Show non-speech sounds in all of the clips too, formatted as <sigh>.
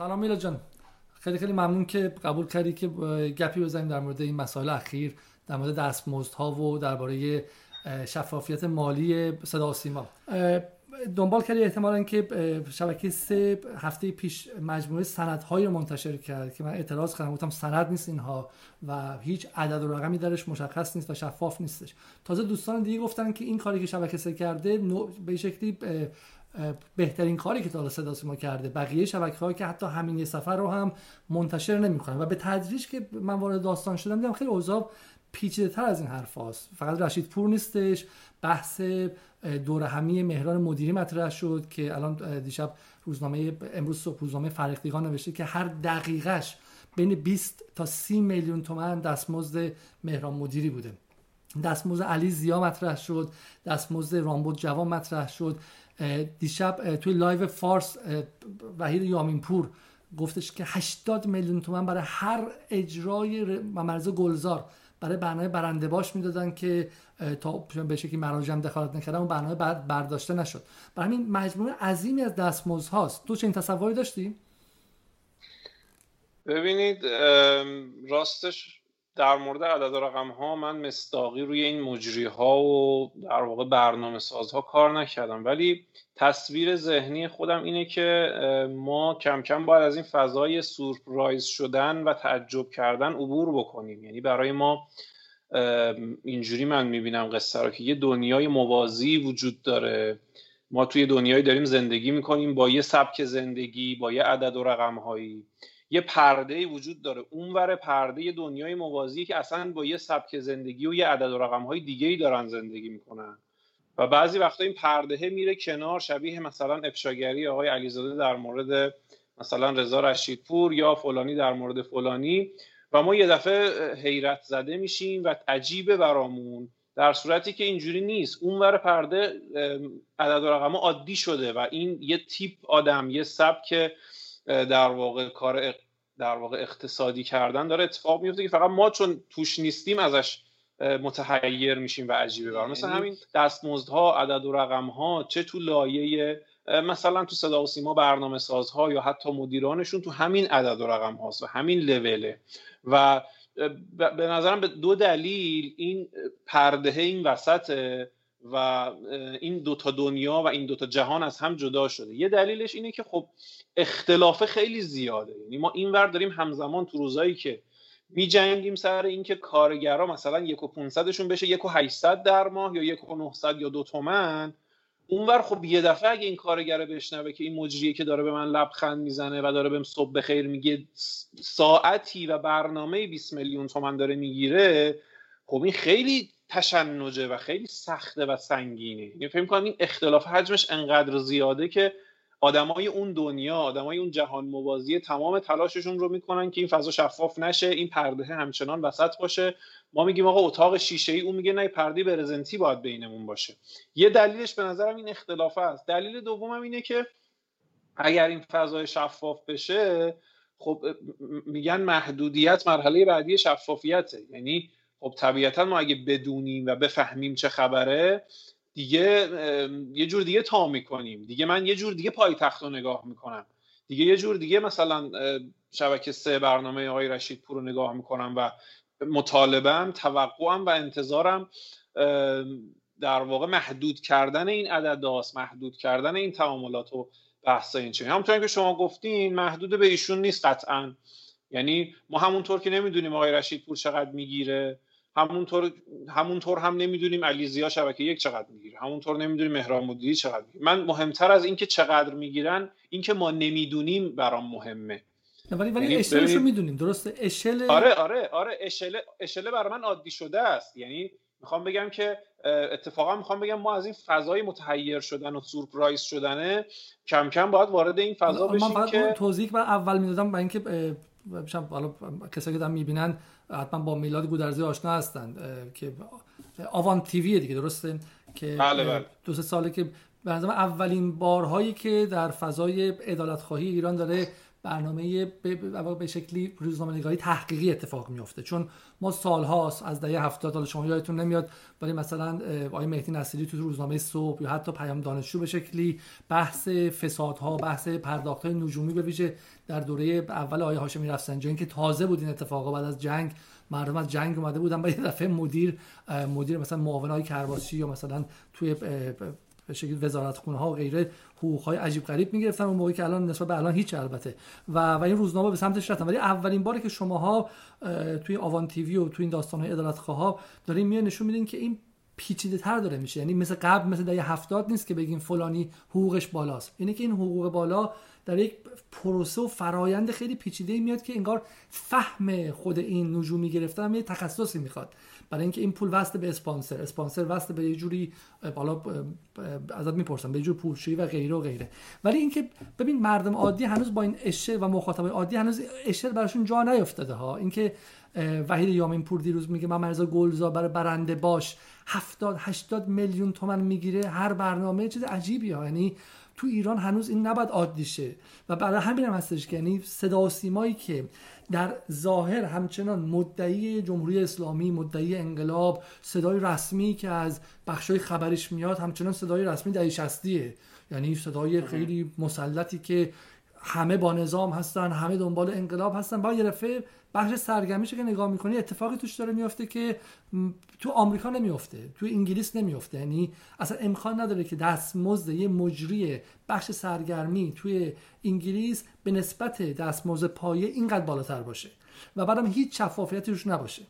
سلام میلا جان. خیلی خیلی ممنون که قبول کردی که گپی بزنیم در مورد این مسائل اخیر در مورد دستمزدها و درباره شفافیت مالی صدا سیما. دنبال کردی احتمالا که شبکه سه هفته پیش مجموعه سندهایی رو منتشر کرد که من اعتراض کردم. گفتم سند نیست اینها و هیچ عدد و رقمی درش مشخص نیست و شفاف نیستش. تازه دوستان دیگه گفتن که این کاری که شبکه سه کرده به شکلی بهترین کاری که تا صدا سیما کرده بقیه شبکه که حتی همین یه سفر رو هم منتشر نمی‌کنن و به تدریج که من وارد داستان شدم دیدم خیلی اوضاع پیچیده تر از این حرف هاست. فقط رشید پور نیستش بحث دور همی مهران مدیری مطرح شد که الان دیشب روزنامه امروز صبح روزنامه فرهیختگان نوشته که هر دقیقش بین 20 تا 30 میلیون تومن دستمزد مهران مدیری بوده دستمزد علی ضیا مطرح شد دستمزد رامبد جوان مطرح شد دیشب توی live فارس وحید یامینپور گفتش که 80 میلیون تومن برای هر اجرای ممرضا گلزار برای برنامه برنده باش می‌دادن که تا به شکلی مراجع دخالت نکردن اون برنامه بعد برداشته نشد. برای همین مجموعه عظیمی از دستمزد هاست. تو چه تصوری داشتی؟ ببینید راستش در مورد عدد رقم ها من مستاقی روی این مجری ها و در واقع برنامه سازها کار نکردم. ولی تصویر ذهنی خودم اینه که ما کم کم باید از این فضای سورپرایز شدن و تعجب کردن عبور بکنیم. یعنی برای ما اینجوری من می‌بینم قصه رو که یه دنیای موازی وجود داره. ما توی دنیایی داریم زندگی می‌کنیم با یه سبک زندگی با یه عدد و رقم هایی یه پرده وجود داره. اونور پرده دنیای موازی که اصلا با یه سبک زندگی و یه عدد و رقم های دیگه ای دارن زندگی می‌کنن. و بعضی وقتا این پرده میره کنار شبیه مثلا افشاگری آقای علیزاده در مورد مثلا رضا رشیدپور یا فلانی در مورد فلانی. و ما یه دفعه حیرت زده میشیم و عجیبه برامون. در صورتی که اینجوری نیست. اونور پرده عدد و رقم عادی شده و این یه تیپ آدم یه سبک در واقع کار در واقع اقتصادی کردن داره اتفاق میفته که فقط ما چون توش نیستیم ازش متحیر میشیم و عجیبه بر مثلا همین دستمزدها عدد و رقم ها چه تو لایه مثلا تو صدا و سیما برنامه سازها یا حتی مدیرانشون تو همین عدد و رقم هاست و همین لوله. و به نظرم به دو دلیل این پرده این وسط و این دوتا دنیا و این دوتا جهان از هم جدا شده. یه دلیلش اینه که خب اختلاف خیلی زیاده. یعنی ما اینور داریم همزمان تو روزایی که می جنگیم سر اینکه کارگرا مثلا یک و 500 بشه یک و 800 در ماه یا یک و 900 یا دو تومن. اونور خب یه دفعه اگه این کارگره بشنوه که این مجریه که داره به من لبخند می‌زنه و داره بهم صبح بخیر میگه ساعتی و برنامه 20 میلیون تومن داره می‌گیره خب این خیلی تشنجه و خیلی سخته و سنگینه. یعنی فکر کنم این اختلاف حجمش انقدر زیاده که آدمای اون دنیا آدمای اون جهان موازی تمام تلاششون رو می‌کنن که این فضا شفاف نشه این پرده همچنان وسط باشه. ما میگیم آقا اتاق شیشه ای اون میگه نه پرده برزنتی باید بینمون باشه. یه دلیلش به نظرم این اختلاف است دلیل دومم اینه که اگر این فضای شفاف بشه خب میگن محدودیت مرحله بعدی شفافیته. یعنی خب طبیعتا ما اگه بدونیم و بفهمیم چه خبره دیگه یه جور دیگه تا می‌کنیم. دیگه من یه جور دیگه پایتخت رو نگاه می‌کنم. دیگه یه جور دیگه مثلا شبکه سه برنامه آقای رشید پور رو نگاه می‌کنم و مطالبم توقعم و انتظارم در واقع محدود کردن این عدد هاست محدود کردن این تعاملات و بحث این چه. همونطور که شما گفتین محدود به ایشون نیست قطعا. یعنی ما همونطور که نمی‌دونیم آقای رشید پور چقدر می‌گیره. همونطور همونطور هم نمی‌دونیم علیزیا شبکه یک چقدر می‌گیره. همونطور نمی‌دونیم مهران مدیری چقدر می‌گیره. من مهمتر از اینکه چقدر می‌گیرن اینکه ما نمی‌دونیم برام مهمه. ولی ولی یعنی اشلش رو می‌دونیم. درسته؟ اشل آره آره آره. اشل اشل برای من عادی شده است. یعنی می‌خوام بگم که اتفاقا می‌خوام بگم ما از این فضای متحیر شدن و سورپرایز شدنه کم کم باید وارد این فضا بشیم من که توضیح بر اول می‌دادم برای اینکه حالا کسایی که دارن می‌بینن حتما با میلاد گودرزی آشنا هستند که آوان تیوی دیگه درسته که بله بله. دو سه ساله که به اولین بارهایی که در فضای عدالت خواهی ایران داره برنامه به شکلی روزنامه نگاری تحقیقی اتفاق میفته چون ما سالهاست از دهه 70 حالا شما یادتون نمیاد ولی مثلا آقای مهدی نصیری تو روزنامه صبح یا حتی پیام دانشجو به شکلی بحث فسادها بحث پرداخت های نجومی به ویژه در دوره اول آقای هاشمی رفسنجانی که تازه بود این اتفاقا بعد از جنگ مردم از جنگ اومده بودن با یه دفعه مدیر مدیر مثلا معاون های کرباسی یا مثلا توی به شکل وزارت خونه ها و غیره حقوق های عجیب غریب می‌گرفتن اون موقعی که الان نسبت به الان هیچ البته. و و این روزنامه به سمتش رفتن. ولی اولین باری که شماها توی آوان تیوی و توی این داستان های عدالت خواه دارین میاد نشون میدین که این پیچیده تر داره میشه. یعنی مثل قبل مثل دهه هفتاد نیست که بگیم فلانی حقوقش بالاست. اینه که این حقوق بالا در یک پروسه و فرایند خیلی پیچیده میاد که انگار فهم خود این نجومی گرفتن یه تخصصی می‌خواد. برای اینکه این پول وصل به اسپانسر اسپانسر وصل به یه جوری بالا ازت می‌پرسن به یه جور پولشویی و غیره و غیره. ولی اینکه ببین مردم عادی هنوز با این اشتر و مخاطب عادی هنوز اشتر براشون جا نیافتاده ها. اینکه وحید یامین پور دیروز میگه من مرزا گلزا برای برنده باش 70 80 میلیون تومن می‌گیره هر برنامه چیز عجیبی ها. یعنی تو ایران هنوز این نباید عادی شه. و برای همین هم هستش که یعنی صدا و سیمایی که در ظاهر همچنان مدعی جمهوری اسلامی مدعی انقلاب صدای رسمی که از بخشای خبرش میاد همچنان صدای رسمی دهه 60 یعنی صدای خیلی مسلطی که همه با نظام هستن همه دنبال انقلاب هستن. با یه دفعه بخش سرگرمیش که نگاه می‌کنی اتفاقی توش داره میفته که تو آمریکا نمیفته تو انگلیس نمیفته یعنی اصلا امکان نداره که دستمزد یه مجری بخش سرگرمی توی انگلیس به نسبت دستمزد پایه اینقدر بالاتر باشه و بعدم هیچ شفافیتی روش نباشه.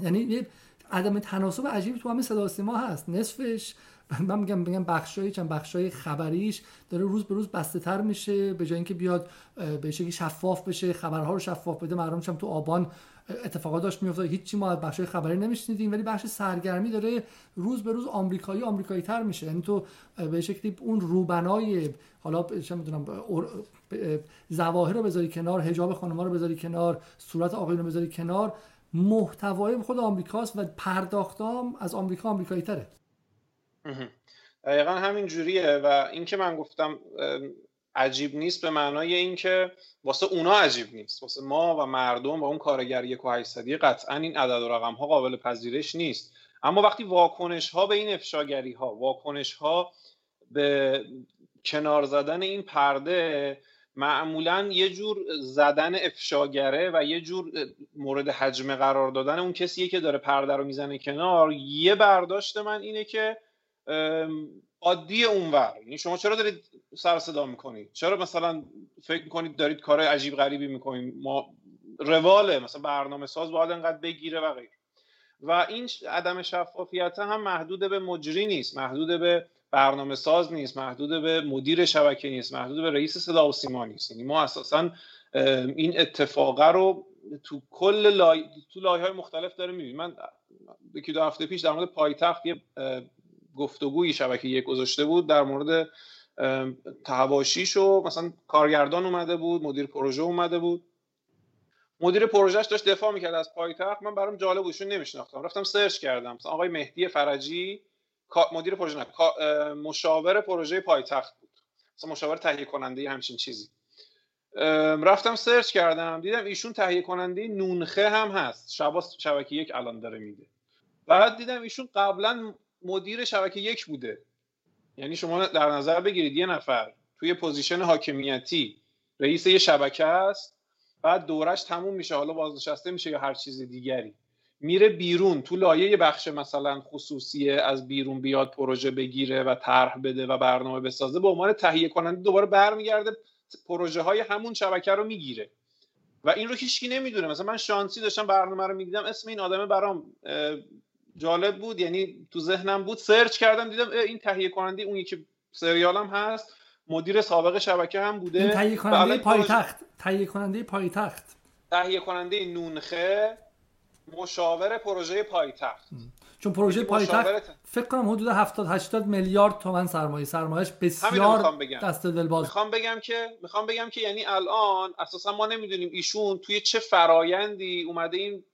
یعنی یه عدم تناسب عجیبی تو همین صدا سیما هست. نصفش من میگم بگم بخشای چند بخشای خبریش داره روز به روز بسته تر میشه به جای اینکه بیاد به شکلی شفاف بشه خبرها رو شفاف بده مردم چم تو آبان اتفاقات داشت میافتاد هیچی ما از بخشای خبری نمیشنیدیم ولی بخش سرگرمی داره روز به روز آمریکایی آمریکایی تر میشه. یعنی تو به شکلی اون روبنای حالا چه می‌دونم ظواهر رو بذاری کنار حجاب خانم‌ها رو بذاری کنار صورت آقایون رو بذاری کنار محتوای خود آمریکاست و پرداختام از آمریکا آمریکایی تره دقیقا همین جوریه و اینکه من گفتم عجیب نیست به معنای اینکه واسه اونا عجیب نیست. واسه ما و مردم و اون کارگر یک و قطعا این عدد و رقم ها قابل پذیرش نیست. اما وقتی واکنش ها به این افشاگری ها واکنش ها به کنار زدن این پرده معمولا یه جور زدن افشاگره و یه جور مورد حجمه قرار دادن اون کسیه که داره پرده رو می‌زنه کنار یه برداشت من اینه که عادی اونور. یعنی شما چرا دارید سر صدا می‌کنید چرا مثلا فکر می‌کنید دارید کار عجیب غریبی می‌کنید؟ ما رواله مثلا برنامه ساز باید انقدر بگیره و غیر و این عدم شفافیت هم محدود به مجری نیست محدود به برنامه ساز نیست محدود به مدیر شبکه نیست محدود به رئیس صدا و سیما نیست. یعنی ما اساسا این اتفاقه رو تو کل لای... تو لایه های مختلف داره می‌بینیم. من یکی دو هفته پیش در مورد پایتخت یه گفتگویی شبکه یک گذاشته بود در مورد تو حواشیش و مثلا کارگردان اومده بود مدیر پروژه اومده بود. مدیر پروژهش داشت دفاع می‌کرد از پایتخت. من برام جالب بود ایشون نمیشناختم. رفتم search کردم. مثلا آقای مهدی فرجی مدیر پروژه نه مشاور پروژه پایتخت بود. مثلا مشاور تهیه کننده همچین چیزی. رفتم search کردم. دیدم ایشون تهیه کننده نونخه هم هست. شباس شبکه یک الان داره میده. بعد دیدم ایشون قبلا مدیر شبکه یک بوده. یعنی شما در نظر بگیرید یه نفر توی position حاکمیتی رئیس یه شبکه است بعد دورش تموم میشه حالا بازنشسته میشه یا هر چیز دیگری. میره بیرون تو لایه بخش مثلا خصوصی از بیرون بیاد پروژه بگیره و طرح بده و برنامه بسازه به عنوان تهیه کننده دوباره برمیگرده پروژه های همون شبکه رو می‌گیره. و این رو هیچکی نمی‌دونه. مثلا من شانسی داشتم برنامه رو می‌دیدم اسم این آدمه برام جالب بود یعنی تو ذهنم بود سرچ کردم دیدم این تهیه کننده اون یکی سریالم هست. مدیر سابق شبکه هم بوده. این تهیه کننده پایتخت. تهیه کننده پایتخت. تهیه کننده نونخه مشاور پروژه پایتخت. چون پروژه پایتخت فکر کنم حدود 70 80 میلیارد تومن سرمایه. سرمایهش بسیار دست دل باز می‌خوام بگم که می‌خوام بگم که یعنی الان اساسا ما نمی‌دونیم ایشون توی چه فرایندی اومده این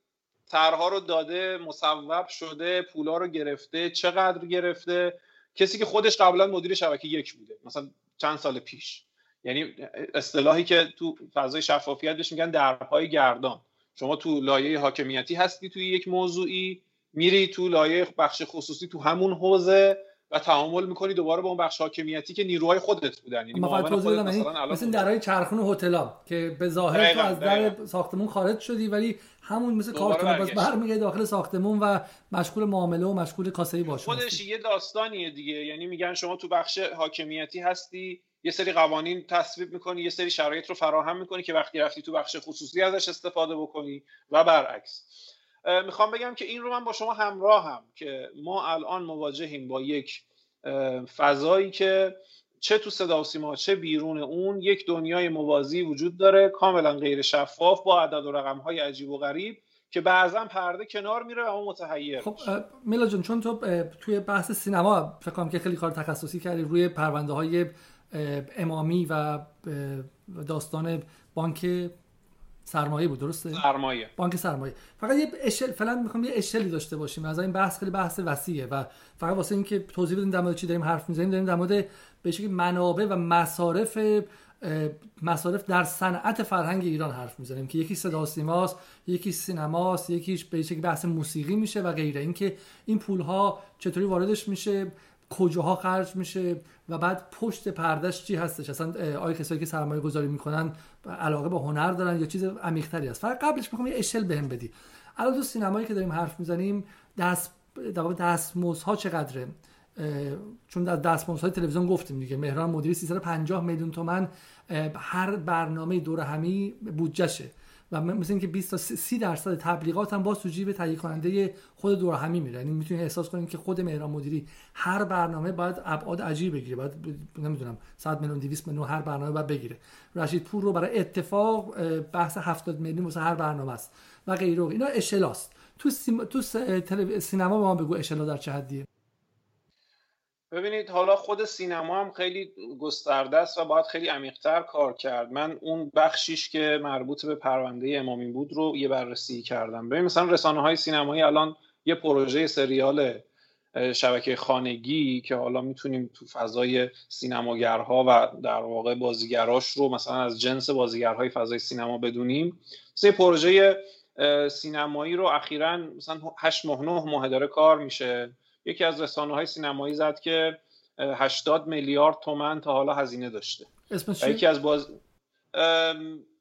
طرها رو داده مصوب شده پولا رو گرفته چقدر گرفته؟ کسی که خودش قبلا مدیر شبکه یک بوده مثلا چند سال پیش. یعنی اصطلاحی که تو فضای شفافیت بهش میگن درهای گردان. شما تو لایه حاکمیتی هستی توی یک موضوعی میری تو لایه بخش خصوصی تو همون حوزه و تعامل می‌کنی دوباره با اون بخش حاکمیتی که نیروهای خودت بودن. یعنی خودت مثلا مثل درهای چرخون هتل‌ها که به ظاهر تو از در ساختمون خارج شدی ولی همون مثل کارتون باز برمیگردی داخل ساختمون و مشغول معامله و مشغول کاسه‌ای باشه خودش یه داستانیه دیگه. یعنی میگن شما تو بخش حاکمیتی هستی یه سری قوانین تصویب می‌کنی یه سری شرایط رو فراهم می‌کنی که وقتی رفتی تو بخش خصوصی ازش استفاده بکنی و برعکس. می‌خوام بگم که این رو من با شما همراه هم که ما الان مواجهیم با یک فضایی که چه تو صدا و سیما چه بیرون اون یک دنیای موازی وجود داره کاملا غیر شفاف با عدد و رقم های عجیب و غریب که بعضا پرده کنار میره و اون متحیر خب میلا جون چون تو توی بحث سینما فکر کنم که خیلی کار تخصصی کردی روی پرونده های امامی و داستان بانک سرمایه بود درسته؟ سرمایه. بانک سرمایه. فقط یه اشل فعلا می‌خوام یه اشلی داشته باشیم. از این بحث خیلی بحث وسیعه و فقط واسه اینکه توضیح بدیم در مورد چی داریم حرف می‌زنیم داریم در مورد به شکلی منابع و مصارف مصارف در صنعت فرهنگ ایران حرف می‌زنیم که یکی صدا سیماست یکی سینماست یکیش به شکلی بحث موسیقی میشه و غیره. اینکه این پول ها چطوری واردش میشه کجاها خرج میشه و بعد پشت پردش چی هستش؟ اصلا آیا کسایی که سرمایه گذاری می‌کنن علاقه به هنر دارن یا چیز عمیق‌تری است؟ فقط قبلش می‌خوام یه اشل بهم بدی. الان تو سینمایی که داریم حرف می‌زنیم دست در ها چقدره؟ چون در دستمزدهای تلویزیون گفتیم دیگه. مهران مدیری 350 میلیون تومن هر برنامه دور همی بودجهشه. و مثل اینکه 20 تا 30 درصد تبلیغات هم با تو جیب تهیه کننده خود دور همی میره یعنی می‌تونید احساس کنید که خود مهران مدیری هر برنامه باید ابعاد عجیب بگیره. باید نمی‌دونم 100 میلیون 200 میلیون هر برنامه باید بگیره. رشید پور رو برای اتفاق بحث 70 میلیون واسه هر برنامه است. و غیره اینا اشلاست. تو سیم... تو سینما به ما بگو اشلا در چه حدیه. ببینید حالا خود سینما هم خیلی گسترده است و باید خیلی عمیقتر کار کرد. من اون بخشیش که مربوط به پرونده امامی بود رو یه بررسی کردم. ببین مثلا رسانه های سینمایی الان یه پروژه سریال شبکه خانگی که حالا می‌تونیم تو فضای سینماگرها و در واقع بازیگراش رو مثلا از جنس بازیگرهای فضای سینما بدونیم. مثلا پروژه سینمایی رو اخیرا مثلا 8 ماه 9 ماه داره کار میشه. یکی از رسانه های سینمایی زد که 80 میلیارد تومن تا حالا هزینه داشته. اسمش یکی از باز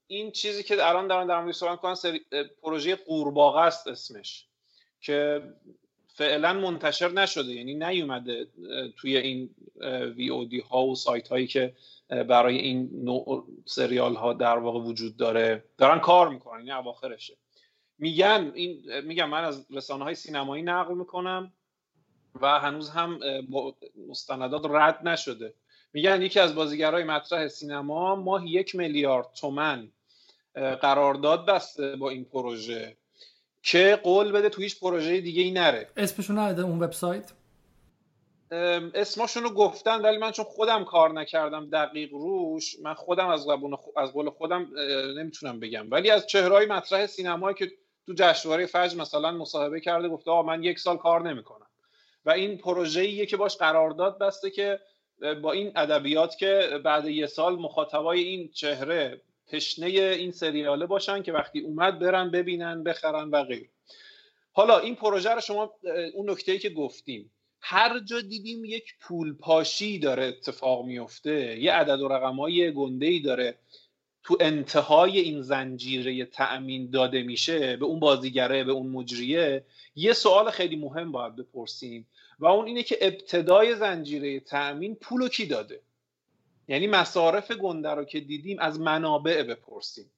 این چیزی که الان دارن در موردش صحبت کنن سری... پروژه قورباغه است اسمش که فعلا منتشر نشده یعنی نیومده توی این وی او دی ها و سایت هایی که برای این نوع سریال ها در واقع وجود داره دارن کار می‌کنن این اواخرشه. میگن این میگم من از رسانه های سینمایی نقل می‌کنم. و هنوز هم مستندات رد نشده. میگن یکی از بازیگرای مطرح سینما ماه یک میلیارد تومن قرارداد بسته با این پروژه که قول بده تو هیچ پروژه دیگه ای نره. اسمشون نده اون وبسایت؟ اسمشون رو گفتن ولی من چون خودم کار نکردم دقیق روش من خودم از زبون از قول خودم نمی‌تونم بگم. ولی از چهرهای مطرح سینمایی که تو جشنواره فجر مثلا مصاحبه کرده گفته آقا من یک سال کار نمی‌کنم. و این پروژه‌ایه که باش قرارداد بسته که با این ادبیات که بعد یه سال مخاطبای این چهره تشنه این سریاله باشن که وقتی اومد برن ببینن بخرن و غیر حالا این پروژه رو شما اون نکته که گفتیم هر جا دیدیم یک پول پاشی داره اتفاق میفته یه عدد و رقمای گنده ای داره. تو انتهای این زنجیره تأمین داده میشه به اون بازیگره به اون مجریه یه سوال خیلی مهم باید بپرسیم و اون اینه که ابتدای زنجیره تأمین پولو کی داده؟ یعنی مصارف گنده رو که دیدیم از منابع بپرسیم.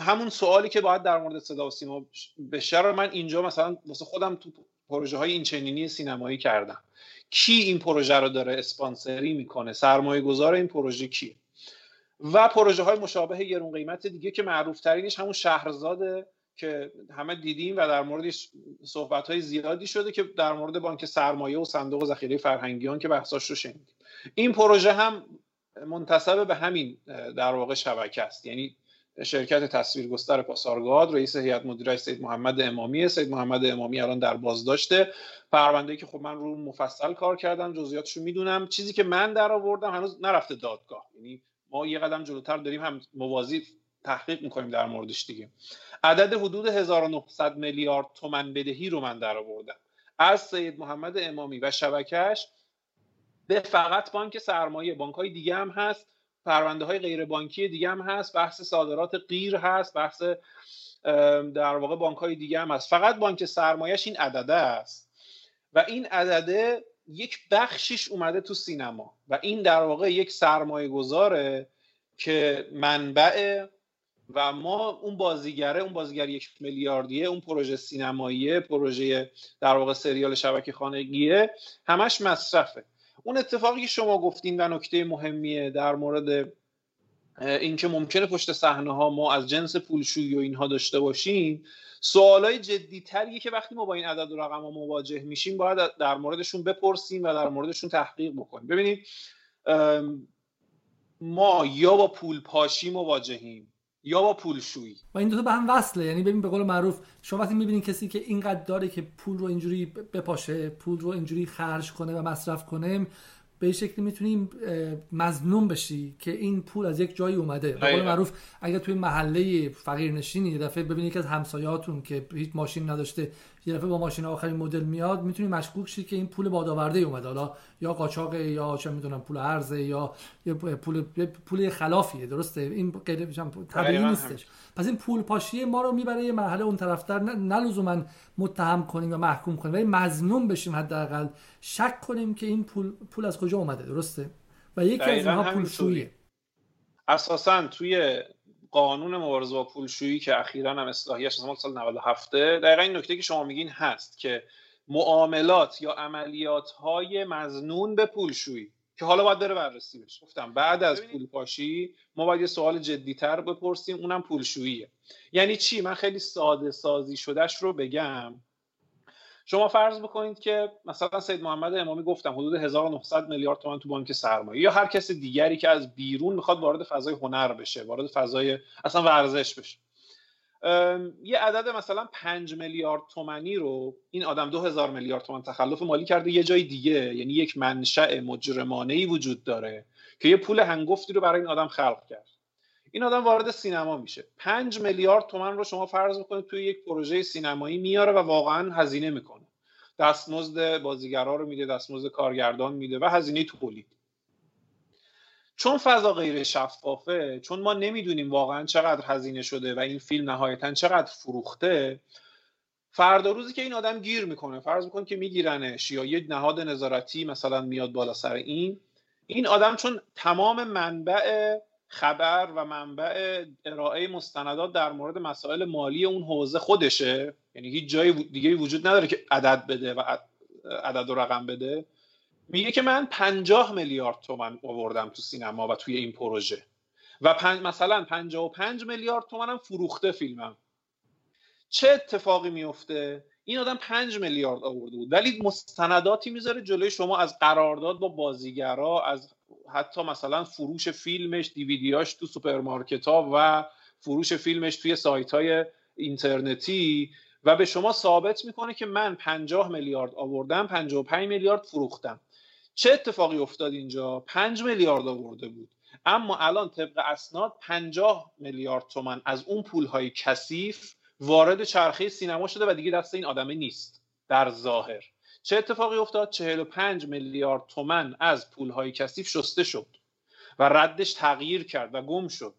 همون سوالی که باید در مورد صدا و سیما بشه رو من اینجا مثلا واسه خودم تو پروژه های این چنینی سینمایی کردم. کی این پروژه رو داره اسپانسری می‌کنه؟ سرمایه گذار این پروژه کیه؟ و پروژه های مشابه گرون قیمت دیگه که معروف ترینش همون شهرزاده که همه دیدیم و در موردش صحبت های زیادی شده که در مورد بانک سرمایه و صندوق ذخیره فرهنگیان که بحثاش رو شنیدیم. این پروژه هم منتصب به همین در واقع شبکه است. یعنی شرکت تصویرگستر پاسارگاد رئیس هیئت مدیره سید محمد امامی. سید محمد امامی الان در بازداشته. پرونده که خب من رو مفصل کار کردم جزئیاتش رو می‌دونم. چیزی که من در آوردم هنوز نرفته دادگاه. یعنی ما یه قدم جلوتر داریم هم موازی تحقیق می‌کنیم در موردش دیگه. عدد حدود 1900 میلیارد تومن بدهی رو من در آوردم از سید محمد امامی و شبکش به فقط بانک سرمایه. بانک های دیگه هم هست پرونده های غیر بانکی دیگه هم هست بحث صادرات غیر هست بحث در واقع بانک های دیگه هم هست. فقط بانک سرمایهش این عدده است. و این عدده یک بخشیش اومده تو سینما و این در واقع یک سرمایه گذاره که منبع و ما اون بازیگره اون بازیگر یک میلیاردیه اون پروژه سینماییه پروژه در واقع سریال شبکه خانگیه همش مصرفه. اون اتفاقی که شما گفتین و نکته مهمیه در مورد اینکه ممکنه پشت صحنه ها ما از جنس پولشویی و اینها داشته باشیم سوالای جدی تریه که وقتی ما با این عدد و رقم ها مواجه میشیم باید در موردشون بپرسیم و در موردشون تحقیق بکنیم. ببینید ما یا با پول پاشی مواجهیم یا با پولشویی و این دو تا به هم وصله. یعنی ببین به قول معروف شما وقتی می‌بینید کسی که اینقدر داره که پول رو اینجوری بپاشه پول رو اینجوری خرج کنه و مصرف کنه به شکلی می‌تونیم مزنون بشی که این پول از یک جایی اومده. به قول معروف اگر توی محله فقیر نشینی یه دفعه ببینید که از همسایه‌هاتون که هیچ ماشین نداشته یه دفعه با ماشین آخرین مدل میاد می‌تونی مشکوک شی که این پول بادآورده اومده. حالا یا قاچاق یا چه می‌دونم پول ارزه یا یه پول پول خلافیه درسته؟ این غیر طبیعی نیستش. پس این پول پاشی ما رو می‌بره یه مرحله اون طرفتر. نه لزوما متهم کنیم و محکوم کنیم ولی مظنون بشیم حداقل. شک کنیم که این پول پول از کجا اومده درسته؟ و یکی از اینها پولشویی اساسا توی قانون مبارزه با پولشویی که اخیرا هم اصلاحیش از سال 97 دقیقا این نکته که شما میگین هست که معاملات یا عملیات های مزنون به پولشویی که حالا باید بره بررسی بشه گفتم بعد از پول پاشی ما باید یه سوال جدیتر بپرسیم اونم پولشوییه. یعنی چی؟ من خیلی ساده سازی شدهش رو بگم. شما فرض بکنید که مثلا سید محمد امامی گفتم حدود 1900 میلیارد تومان تو بانک سرمایه. یا هر کس دیگری که از بیرون می‌خواد وارد فضای هنر بشه وارد فضای اصلا ورزش بشه. یه عدد مثلا 5 میلیارد تومنی رو این آدم 2000 میلیارد تومن تخلف مالی کرده یه جای دیگه. یعنی یک منشأ مجرمانه ای وجود داره که یه پول هنگفتی رو برای این آدم خلق کرد. این آدم وارد سینما میشه. 5 میلیارد تومن رو شما فرض بکنید توی یک پروژه سینمایی میاره و واقعا هزینه می‌کنه. دستمزد بازیگرا رو میده دستمزد کارگردان میده و هزینه تولید. چون فضا غیر شفافه چون ما نمی‌دونیم واقعا چقدر هزینه شده و این فیلم نهایتا چقدر فروخته فردا روزی که این آدم گیر می‌کنه فرض می‌کنه که میگیرنش یا یه نهاد نظارتی مثلا میاد بالا سر این این آدم چون تمام منبع خبر و منبع ارائه مستندات در مورد مسائل مالی اون حوزه خودشه. یعنی هیچ جای دیگه وجود نداره که عدد بده و عدد و رقم بده. میگه که من 50 میلیارد تومن آوردم تو سینما و توی این پروژه. و پن... مثلا 55 میلیارد تومنم فروخته فیلمم. چه اتفاقی میفته؟ این آدم 5 میلیارد آورده بود. ولی مستنداتی می‌ذاره جلوی شما از قرارداد با بازیگرا از حتی مثلا فروش فیلمش دیویدیاش تو سوپرمارکت ها و فروش فیلمش توی سایت های اینترنتی و به شما ثابت می‌کنه که من 50 میلیارد آوردم 55 میلیارد فروختم. چه اتفاقی افتاد اینجا؟ 5 میلیارد آورده بود. اما الان طبق اسناد 50 میلیارد تومن از اون پول های کثیف وارد چرخه سینما شده و دیگه دست این آدمه نیست. در ظاهر. چه اتفاقی افتاد؟ 45 میلیارد تومن از پولهای کثیف شسته شد و ردش تغییر کرد و گم شد.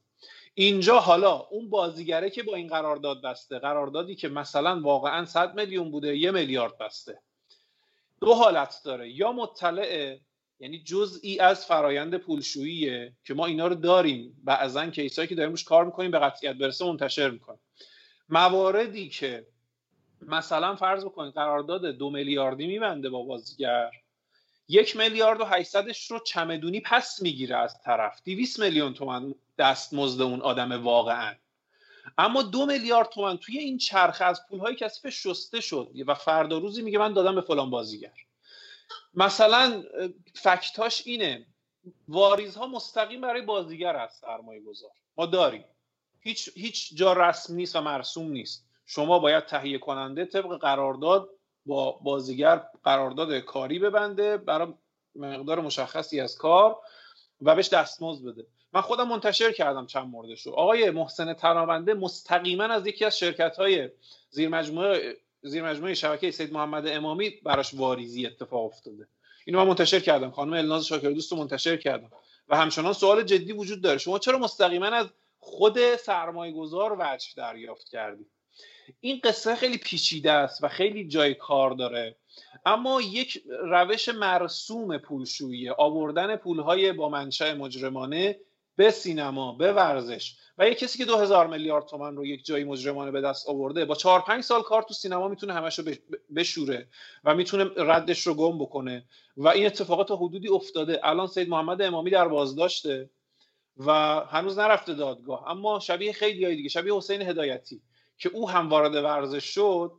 اینجا حالا اون بازیگره که با این قرارداد بسته قراردادی که مثلا واقعا 100 میلیون بوده یه میلیارد بسته. دو حالت داره. یا مطلعه یعنی جزئی از فرایند پولشوییه که ما اینا رو داریم. بعضا کیسایی که داریم روش کار می‌کنیم به قطعیت برسه منتشر می‌کنیم. مواردی که مثلا فرض بکنید قرارداد دو میلیاردی میبنده با بازیگر. یک میلیارد و 800 رو چمدونی پس می‌گیره از طرف. 200 میلیون تومن دستمزد اون آدم واقعا. اما دو میلیارد تومن توی این چرخه از پولهای کثیف شسته شد و فردا روزی میگه من دادم به فلان بازیگر. مثلا فکتاش اینه واریزها مستقیم برای بازیگر هست سرمایه گذار ما داریم. هیچ هیچ جا رسم نیست و مرسوم نیست. شما باید تهیه کننده طبق قرارداد با بازیگر قرارداد کاری ببنده برای مقدار مشخصی از کار و بهش دستمزد بده. من خودم منتشر کردم چند موردش رو آقای محسن ترابنده مستقیما از یکی از شرکت های زیر مجموعه شبکه سید محمد امامی براش واریزی اتفاق افتاده. اینو من منتشر کردم. خانم الناز شاکر دوست رو منتشر کردم. و همچنان سوال جدی وجود داره. شما چرا مستقیما از خود سرمایه گذار وجه دریافت کردید؟ این قصه خیلی پیچیده است و خیلی جای کار داره. اما یک روش مرسوم پولشویی آوردن پولهای با منشأ مجرمانه به سینما به ورزش. و یک کسی که دو هزار میلیارد تومن رو یک جایی مجرمانه به دست آورده با چهار پنج سال کار تو سینما می‌تونه همش رو بشوره و می‌تونه ردش رو گم بکنه. و این اتفاقات حدودی افتاده. الان سید محمد امامی در بازداشته و هنوز نرفته دادگاه. اما شبیه خیلی دیگه شبیه حسین هدایتی. که او هم وارد ورزش شد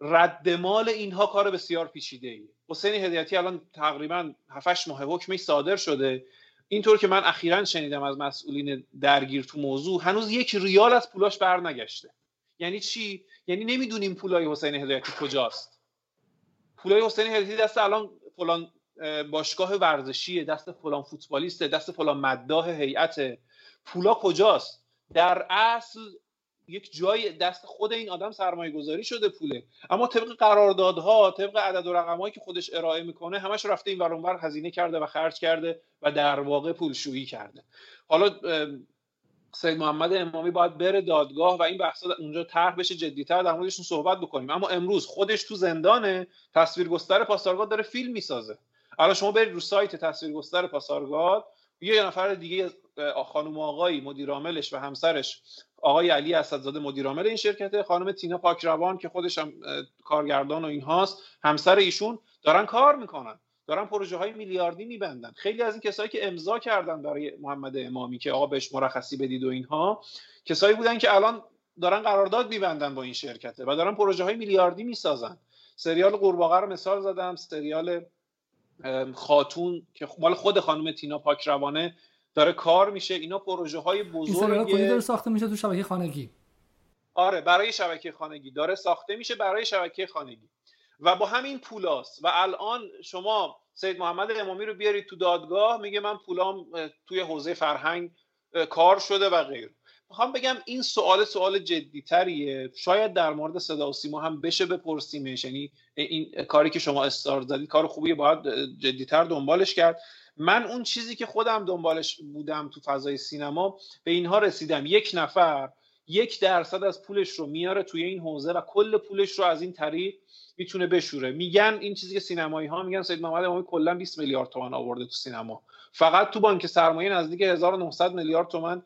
رد مال اینها کار بسیار پیچیده ای حسین هدایتی الان تقریبا 7 ماه حکمش صادر شده. اینطور که من اخیرا شنیدم از مسئولین درگیر تو موضوع هنوز یک ریال از پولاش بر نگشته یعنی چی؟ یعنی نمی‌دونیم پولای حسین هدایتی کجاست. پولای حسین هدایتی دست الان فلان باشگاه ورزشیه دست فلان فوتبالیسته دست فلان مداح هیئت پولا کجاست؟ در اصل یک جای دست خود این آدم سرمایه گذاری شده پوله. اما طبق قراردادها طبق عدد و رقمهایی که خودش ارائه می‌کنه همش رفته این ورانور هزینه کرده و خرج کرده و در واقع پولشویی کرده. حالا سید محمد امامی باید بره دادگاه و این بحثا اونجا طرح بشه جدیتر در موردشون صحبت بکنیم. اما امروز خودش تو زندانه تصویرگستر پاسارگاد داره فیلم می‌سازه. الان شما برید رو سایت تصویرگستر پاسارگاد یه نفر دیگه خانم آقایی مدیر عاملش و همسرش آقای علی اسدزاده مدیر عامل این شرکته خانم تینا پاکروان که خودش هم کارگردان و اینهاست همسر ایشون دارن کار می‌کنن. دارن پروژه های میلیاردی میبندن. خیلی از این کسایی که امضا کردن برای محمد امامی که آقا بهش مرخصی بدید و اینها کسایی بودن که الان دارن قرارداد میبندن با این شرکته و دارن پروژه های میلیاردی می‌سازن. سریال قورباغه رو مثال زدم سریال خاتون که مال خود خانم تینا پاکروانه داره کار میشه اینا پروژه های بزرگ داره ساخته میشه تو شبکه خانگی. آره برای شبکه خانگی. داره ساخته میشه برای شبکه خانگی. و با همین پولاست. و الان شما سید محمد امامی رو بیارید تو دادگاه میگه من پولام توی حوزه فرهنگ کار شده و غیر می‌خوام بگم این سوال سوال جدیتریه. شاید در مورد صدا و سیما هم بشه بپرسیمش. یعنی این کاری که شما استار زدید کار خوبیه باید جدیتر دنبالش کرد. من اون چیزی که خودم دنبالش بودم تو فضای سینما به اینها رسیدم. یک نفر یک درصد از پولش رو میاره توی این حوزه و کل پولش رو از این طریق می‌تونه بشوره. میگن این چیزی که سینمایی ها میگن سید محمد امامی کلا 20 میلیارد تومان آورده تو سینما. فقط تو بانک سرمایه نزدیک 1900 میلیارد تومان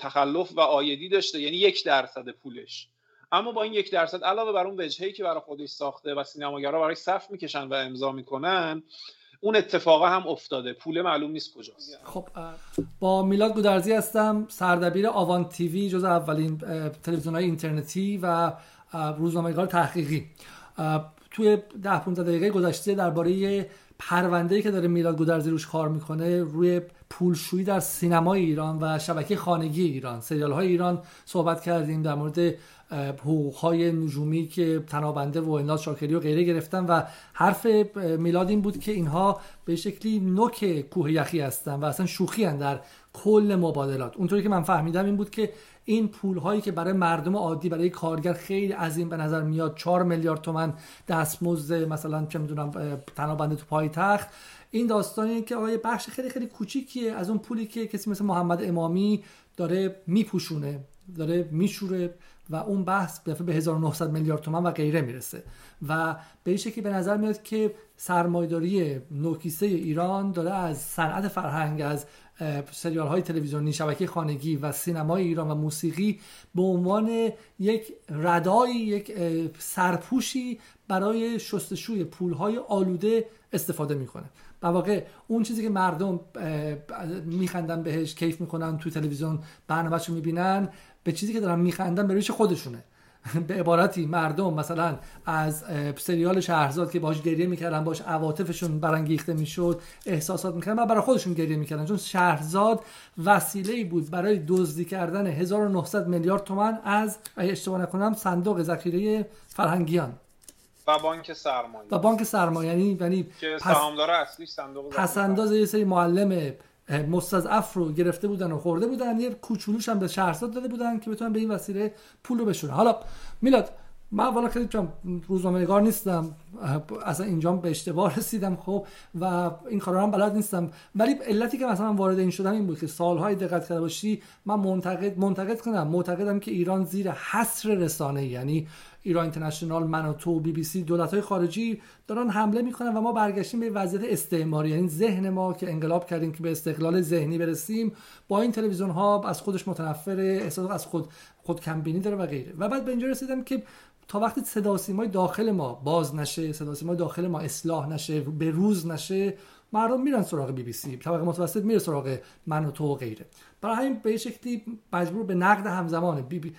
تخلف و آیدی داشته یعنی یک درصد پولش. اما با این یک درصد علاوه بر اون وجهی که برای خودش ساخته و سینماگرا برای صف می‌کشن و امضا می‌کنن اون اتفاقا هم افتاده. پول معلوم نیست کجاست. خب با میلاد گودرزی هستم سردبیر آوان تیوی جز اولین تلویزیون های اینترنتی و روزنامه‌نگار تحقیقی. توی ده 15 دقیقه گذشته درباره پرونده که داره میلاد گودرزی روش کار می‌کنه روی پولشویی در سینمای ایران و شبکه خانگی ایران. سریال های ایران صحبت کردیم در مورد حقوق های نجومی که تنابنده و الناز شاکری و غیره گرفتن و حرف میلاد این بود که اینها به شکلی نوک کوه یخی هستن و اصلا شوخی هن در کل مبادلات. اونطوری که من فهمیدم این بود که این پول هایی که برای مردم عادی برای کارگر خیلی عظیم به نظر میاد 4 میلیارد تومن دستمزد مثلا چه می‌دونم تنابنده تو پایتخت این داستانی که آقای بخش خیلی خیلی کوچیکیه. از اون پولی که کسی مثل محمد امامی داره میپوشونه داره میشوره و اون بحث به 1900 میلیارد تومن و غیره می‌رسه. و به شکلی به نظر میاد که سرمایداری نوکیسه ایران داره از صنعت فرهنگ از سریال های تلویزیونی شبکه خانگی و سینمای ایران و موسیقی به عنوان یک ردایی یک سرپوشی برای شستشوی پول های آلوده استفاده می‌کنه. در واقع اون چیزی که مردم میخندن بهش کیف می‌کنن تو تلویزیون برنامهشو می‌بینن به چیزی که دارن میخندن به خودشونه. <laughs> به عبارتی مردم مثلا از سریال شهرزاد که باش گریه می‌کردن باش عواطفشون برانگیخته می‌شد احساسات می‌کردن و برای خودشون گریه می‌کردن. چون شهرزاد وسیله بود برای دزدی کردن 1900 میلیارد تومان از اشتباه نکنم صندوق ذخیره فرهنگیان. و بانک سرمایه و بانک سرمایه یعنی یعنی که سهامدار اصلی صندوق پس انداز یه سری معلم مستضعف رو گرفته بودن و خورده بودن یه کوچولوش هم به شهرزاد داده بودن که بتونن به این وسیله پول رو بشورن. حالا میلاد من والا خیلی چون روزنامه نگار نیستم اصلا اینجا به اشتباه رسیدم خب و این کارا هم بلد نیستم. ولی علتی که مثلا وارد این شدم این بود که سالهای دقت کرده باشی من منتقد منتقد کنم معتقدم که ایران زیر حصر رسانه یعنی ایران اینترنشنال من و تو بی بی سی دولت های خارجی دارن حمله می‌کنن و ما برگشتیم به وضعیت استعماری. یعنی ذهن ما که انقلاب کردیم که به استقلال ذهنی برسیم با این تلویزیون ها از خودش متنفر احساس از خود خود کمبینی داره و غیره. و بعد به اینجا رسیدم که وقتی صدا سیمای داخل ما باز نشه صدا سیمای داخل ما اصلاح نشه به روز نشه مردم میرن سراغ بی بی سی طبقه متوسط میره سراغ من و تو و غیره. برای همین به شکلی مجبور به نقد همزمان بی بی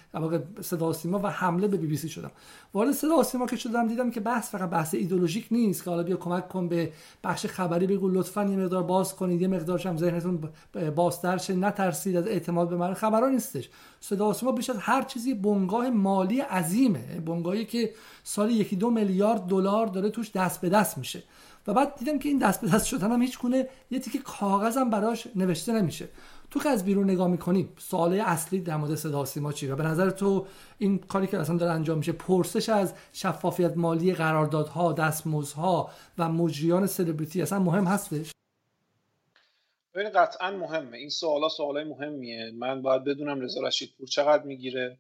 صدا سیما و حمله به بی بی سی شدم. وارد صدا سیما که شدم دیدم که بحث فقط بحث ایدولوژیک نیست که حالا بیا کمک کن به بخش خبری بگو لطفا یه مقدار باز کنید یه مقدارش هم ذهنتون بازتر شه نترسید از اعتماد به من خبران نیستش. صدا سیما بیش هر چیزی بنگاه مالی عظیمه. بنگاهی که سال یکی دو میلیارد دلار داره توش دست به دست میشه. و بعد دیدم که این دست به دست شدن هم هیچ گونه یه تیکه کاغذم براش نوشته نمیشه. تو که از بیرون نگاه می‌کنی سواله اصلی در مورد صدا سیما چیه؟ و به نظر تو این کاری که اصلا داره انجام میشه پرسش از شفافیت مالی قراردادها دستمزدها و مجریان سلبریتی اصلا مهم هستش؟ ببین قطعا مهمه. این سوالا سوالای مهمیه. من باید بدونم رضا رشید پور چقدر می‌گیره.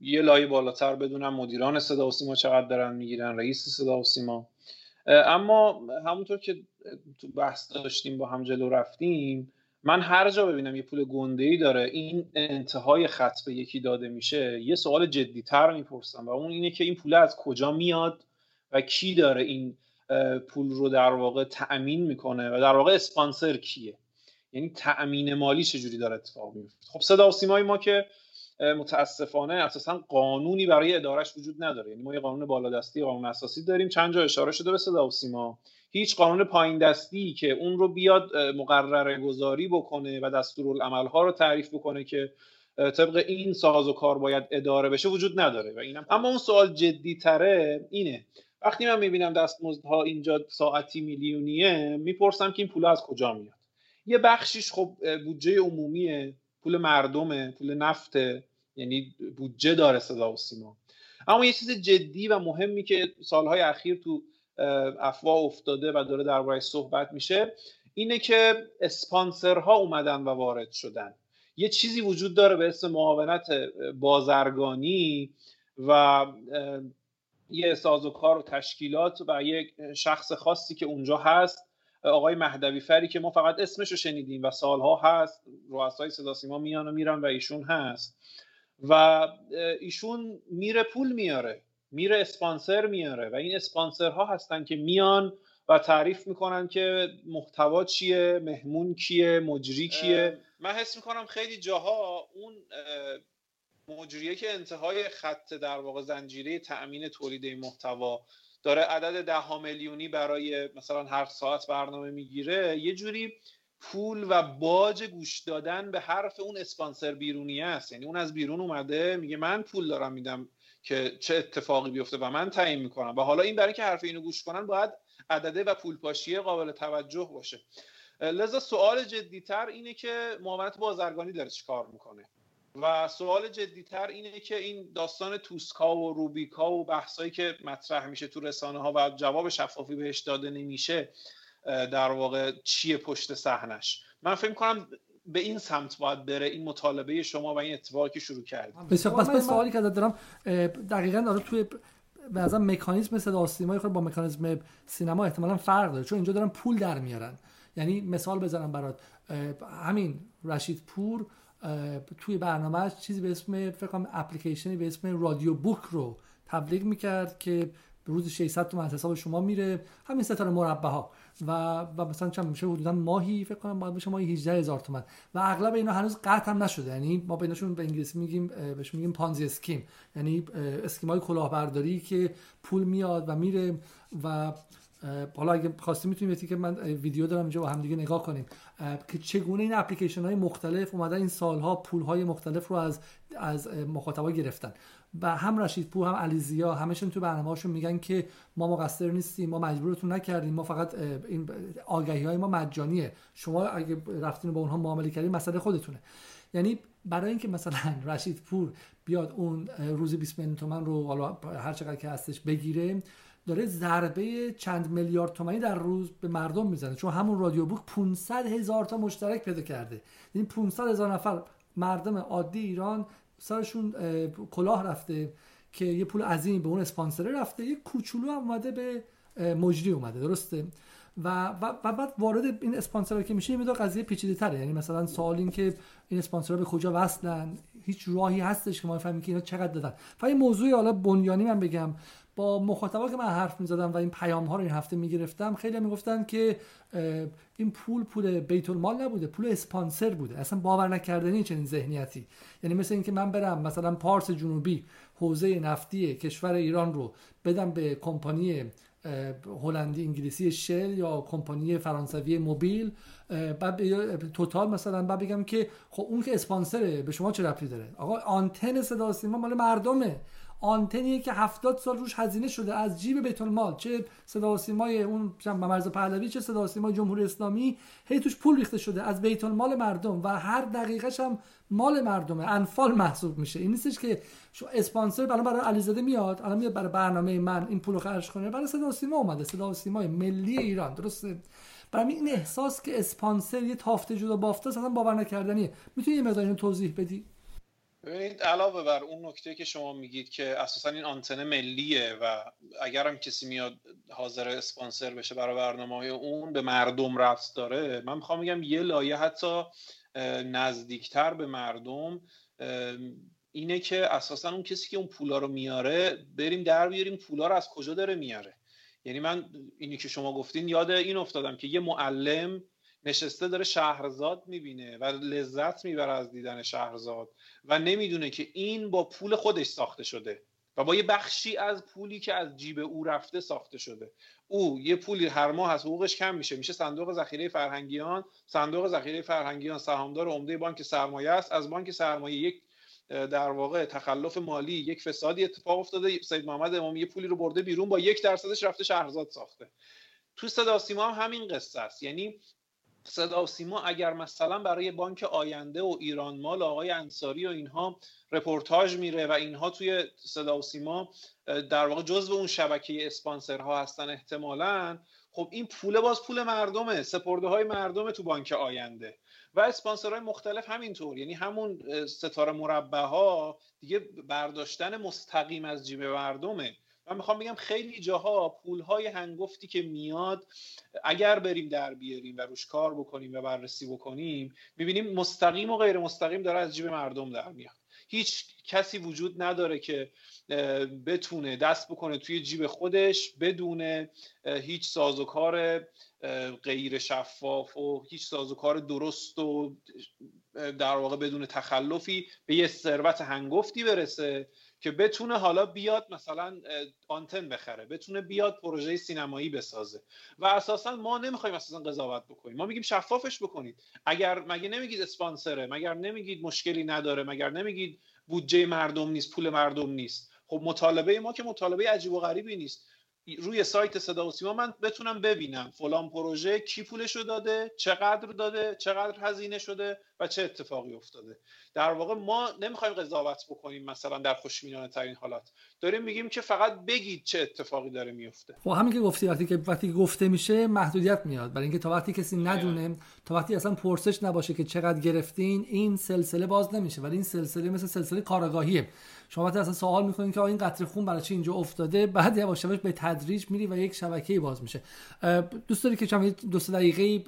یه لایه بالاتر بدونم مدیران صدا و سیما چقدر دارن می‌گیرن رئیس صدا و سیما. اما همونطور که تو بحث داشتیم با هم جلو رفتیم من هر جا ببینم یه پول گنده ای داره این انتهای خط به یکی داده میشه یه سوال جدی تر می‌پرسم و اون اینه که این پول از کجا میاد و کی داره این پول رو در واقع تأمین می‌کنه و در واقع اسپانسر کیه؟ یعنی تأمین مالی چجوری داره اتفاق میفته خب صدا و سیمای ما که متاسفانه اساسا قانونی برای ادارش وجود نداره. یعنی ما یه قانون بالادستی قانون اساسی داریم. چند جا اشاره شده به صدا و سیما. هیچ قانون پایین دستی که اون رو بیاد مقرره گذاری بکنه و دستورالعملها رو تعریف بکنه که طبق این ساز و کار باید اداره بشه وجود نداره و اینم. اما اون سوال جدی تره اینه. وقتی من می‌بینم دستمزدها اینجا ساعتی میلیونیه می‌پرسم که این پول از کجا میاد؟ یه بخشیش خب بودجه عمومیه. پول مردمه پول نفته. یعنی بودجه داره صدا و سیما. اما یه چیز جدی و مهمی که سالهای اخیر تو افواه افتاده و داره دربارش صحبت میشه اینه که اسپانسرها اومدن و وارد شدن. یه چیزی وجود داره به اسم معاونت بازرگانی و یه سازوکار و تشکیلات و یک شخص خاصی که اونجا هست آقای مهدوی فری که ما فقط اسمش رو شنیدیم و سالها هست رؤسای صدا سیما میان و میرن و ایشون هست. و ایشون میره پول میاره میره اسپانسر میاره و این اسپانسرها هستن که میان و تعریف می‌کنن که محتوا چیه مهمون کیه مجری کیه. من حس می‌کنم خیلی جاها اون مجریه که انتهای خط در واقع زنجیره تأمین تولید محتوا داره عدد ده ها میلیونی برای مثلا هر ساعت برنامه می‌گیره یه جوری پول و باج گوش دادن به حرف اون اسپانسر بیرونی است. یعنی اون از بیرون اومده میگه من پول دارم میدم که چه اتفاقی بیفته و من تعیین می‌کنم. و حالا این برای که حرف اینو گوش کنن باید عدده و پول پاشیه قابل توجه باشه. لذا سوال جدیتر اینه که معاونت بازرگانی داره چیکار می‌کنه؟ و سوال جدیتر اینه که این داستان توسکا و روبیکا و بحثایی که مطرح میشه تو رسانه ها و جواب شفافی بهش داده نمیشه در واقع چیه پشت صحنش. من فکر کنم به این سمت باید بره این مطالبه شما و این اتفاقی که شروع کردیم بسیار پس به سوالی که دارم دقیقا داره توی به نظر مکانیزم صدا سیما خود با مکانیزم سینما احتمالا فرق داره چون اینجا دارن پول در میارن. یعنی مثال بزنم برات همین رشید پور توی برنامه چیزی به اسم فکر کنم اپلیکیشنی به اسم رادیو بوک رو تبلیغ می‌کرد که روز 600 تومن حساب شما میره. همین ستاره مربع ها و و مثلا چند میشه حدودا ماهی فکر کنم باید بشه ماهی 18 هزار تومن. و اغلب اینا هنوز قطع هم نشده. یعنی ما بینشون به انگلیسی میگیم بهش میگیم پانزی اسکیم یعنی اسکیم های کلاهبرداری که پول میاد و میره و حالا اگه خواستی می‌تونیم که من ویدیو دارم اینجا با هم دیگه نگاه کنیم. که چگونه این اپلیکیشن های مختلف اومدن این سالها پول های مختلف رو از از مخاطبا گرفتن. و هم رشید پور هم علیزیا همشون تو برنامه‌هاشون میگن که ما مقصر نیستیم ما مجبورتون نکردیم ما فقط این آگهی های ما مجانیه. شما اگه رفتین با اونها معامله کردین مسئله خودتونه. یعنی برای اینکه مثلا <laughs> رشید پور بیاد اون روزی 20 میلیون تومن رو حالا هر چقدر که هستش بگیره داره ضربه چند میلیارد تومانی در روز به مردم می‌زنه. چون همون رادیو بوک 500 هزار تا مشترک پیدا کرده. یعنی 500 هزار نفر مردم عادی ایران سرشون کلاه رفته که یه پول عظیمی به اون اسپانسره رفته یه کوچولو هم اومده به مجری اومده درسته؟ و, و, بعد وارد این اسپانسر که میشه یه قضیه پیچیده تره. یعنی مثلا سوال این که این اسپانسر به کجا وصلن؟ هیچ راهی هستش که ما بفهمیم که اینا چقدر دادن. فقط موضوع حالا بنیانی من بگم. با مخاطبا که من حرف می‌زدم و این پیام ها رو این هفته می‌گرفتم خیلی می‌گفتن که این پول پول بیت المال نبوده پول اسپانسر بوده. اصلا باور نکردنی چنین ذهنیتی. یعنی مثل اینکه من برم مثلا پارس جنوبی حوزه نفتی کشور ایران رو بدم به کمپانی هلندی انگلیسی شل یا کمپانی فرانسوی موبیل بعد توتال مثلا بعد بگم که خب اون که اسپانسره به شما چه ربطی داره؟ آقا آنتن صدا سیما مال مردمه. آنتنیه که هفتاد سال روش هزینه شده از جیب بیت المال چه صدا و سیمای اون مرز پهلوی چه صدا و سیمای جمهوری اسلامی هی توش پول ریخته شده از بیت المال مردم و هر دقیقش هم مال مردمه. انفال محسوب میشه. این نیستش که شو اسپانسر برای برای علیزاده میاد الان میاد برای برنامه من این پولو خرج کنه. برای صدا و سیما اومده. صدا و سیمای ملی ایران. درسته؟ برای این احساس که اسپانسر یه تافته جدا بافته اصلا باور نکردنیه. می‌تونی یه مقدار توضیح بدی؟ ببینید علاوه بر اون نکته که شما میگید که اساسا این آنتن ملیه و اگر هم کسی میاد حاضر اسپانسر بشه برای برنامه های اون به مردم رفت داره. من می‌خوام بگم یه لایه حتی نزدیکتر به مردم اینه که اساسا اون کسی که اون پولا رو میاره بریم در بیاریم پولا رو از کجا داره میاره. یعنی من اینی که شما گفتین یاد این افتادم که یه معلم نشسته داره شهرزاد می‌بینه و لذت می‌بره از دیدن شهرزاد و نمی‌دونه که این با پول خودش ساخته شده و با یه بخشی از پولی که از جیب او رفته ساخته شده. او یه پولی هر ماه از حقوقش کم میشه. میشه صندوق ذخیره فرهنگیان صندوق ذخیره فرهنگیان سهامدار عمده بانک سرمایه است. از بانک سرمایه یک در واقع تخلف مالی یک فسادی اتفاق افتاده. سید محمد امامی یه پولی رو برده بیرون با یک درصدش رفته شهرزاد ساخته. تو صدا سیما هم همین قصه است. یعنی صدا و سیما اگر مثلا برای بانک آینده و ایران مال آقای انصاری و اینها رپورتاج میره و اینها توی صدا و سیما در واقع جزو اون شبکه اسپانسرها هستن احتمالا خب این پول باز پول مردمه سپرده های مردمه تو بانک آینده. و اسپانسرهای مختلف همینطور یعنی همون ستاره مربع ها دیگه برداشتن مستقیم از جیب مردمه. من می‌خوام بگم خیلی جاها پولهای هنگفتی که میاد اگر بریم در بیاریم و روش کار بکنیم و بررسی بکنیم می‌بینیم مستقیم و غیر مستقیم داره از جیب مردم در میاد. هیچ کسی وجود نداره که بتونه دست بکنه توی جیب خودش بدون هیچ سازوکار غیر شفاف و هیچ سازوکار درست و در واقع بدون تخلفی به یه ثروت هنگفتی برسه. که بتونه حالا بیاد مثلا آنتن بخره بتونه بیاد پروژه سینمایی بسازه. و اساسا ما نمی‌خوایم اساسا قضاوت بکنیم. ما میگیم شفافش بکنید. اگر مگه نمیگید اسپانسره مگر نمیگید مشکلی نداره مگر نمیگید بودجه مردم نیست پول مردم نیست. خب مطالبه ما که مطالبه عجیب و غریبی نیست. روی سایت صدا و سیما من بتونم ببینم فلان پروژه کی پولش رو داده چقدر داده چقدر هزینه شده و چه اتفاقی افتاده. در واقع ما نمی‌خوایم قضاوت بکنیم مثلا در خوشبینانه ترین حالات. داریم میگیم که فقط بگید چه اتفاقی داره میفته خب همین که گفتی وقتی که وقتی گفته میشه محدودیت میاد. برای اینکه تا وقتی کسی ندونه تا وقتی اصلا پرسش نباشه که چقدر گرفتین این سلسله باز نمیشه. ولی این سلسله مثل سلسله کارآگاهیه شما وقتی اصلا سوال می‌کنین که این قطره خون برای چی اینجا افتاده؟ بعد یواش یواش به تدریج میری و یک شبکه باز میشه. دوست داری که چند دو سه دقیقه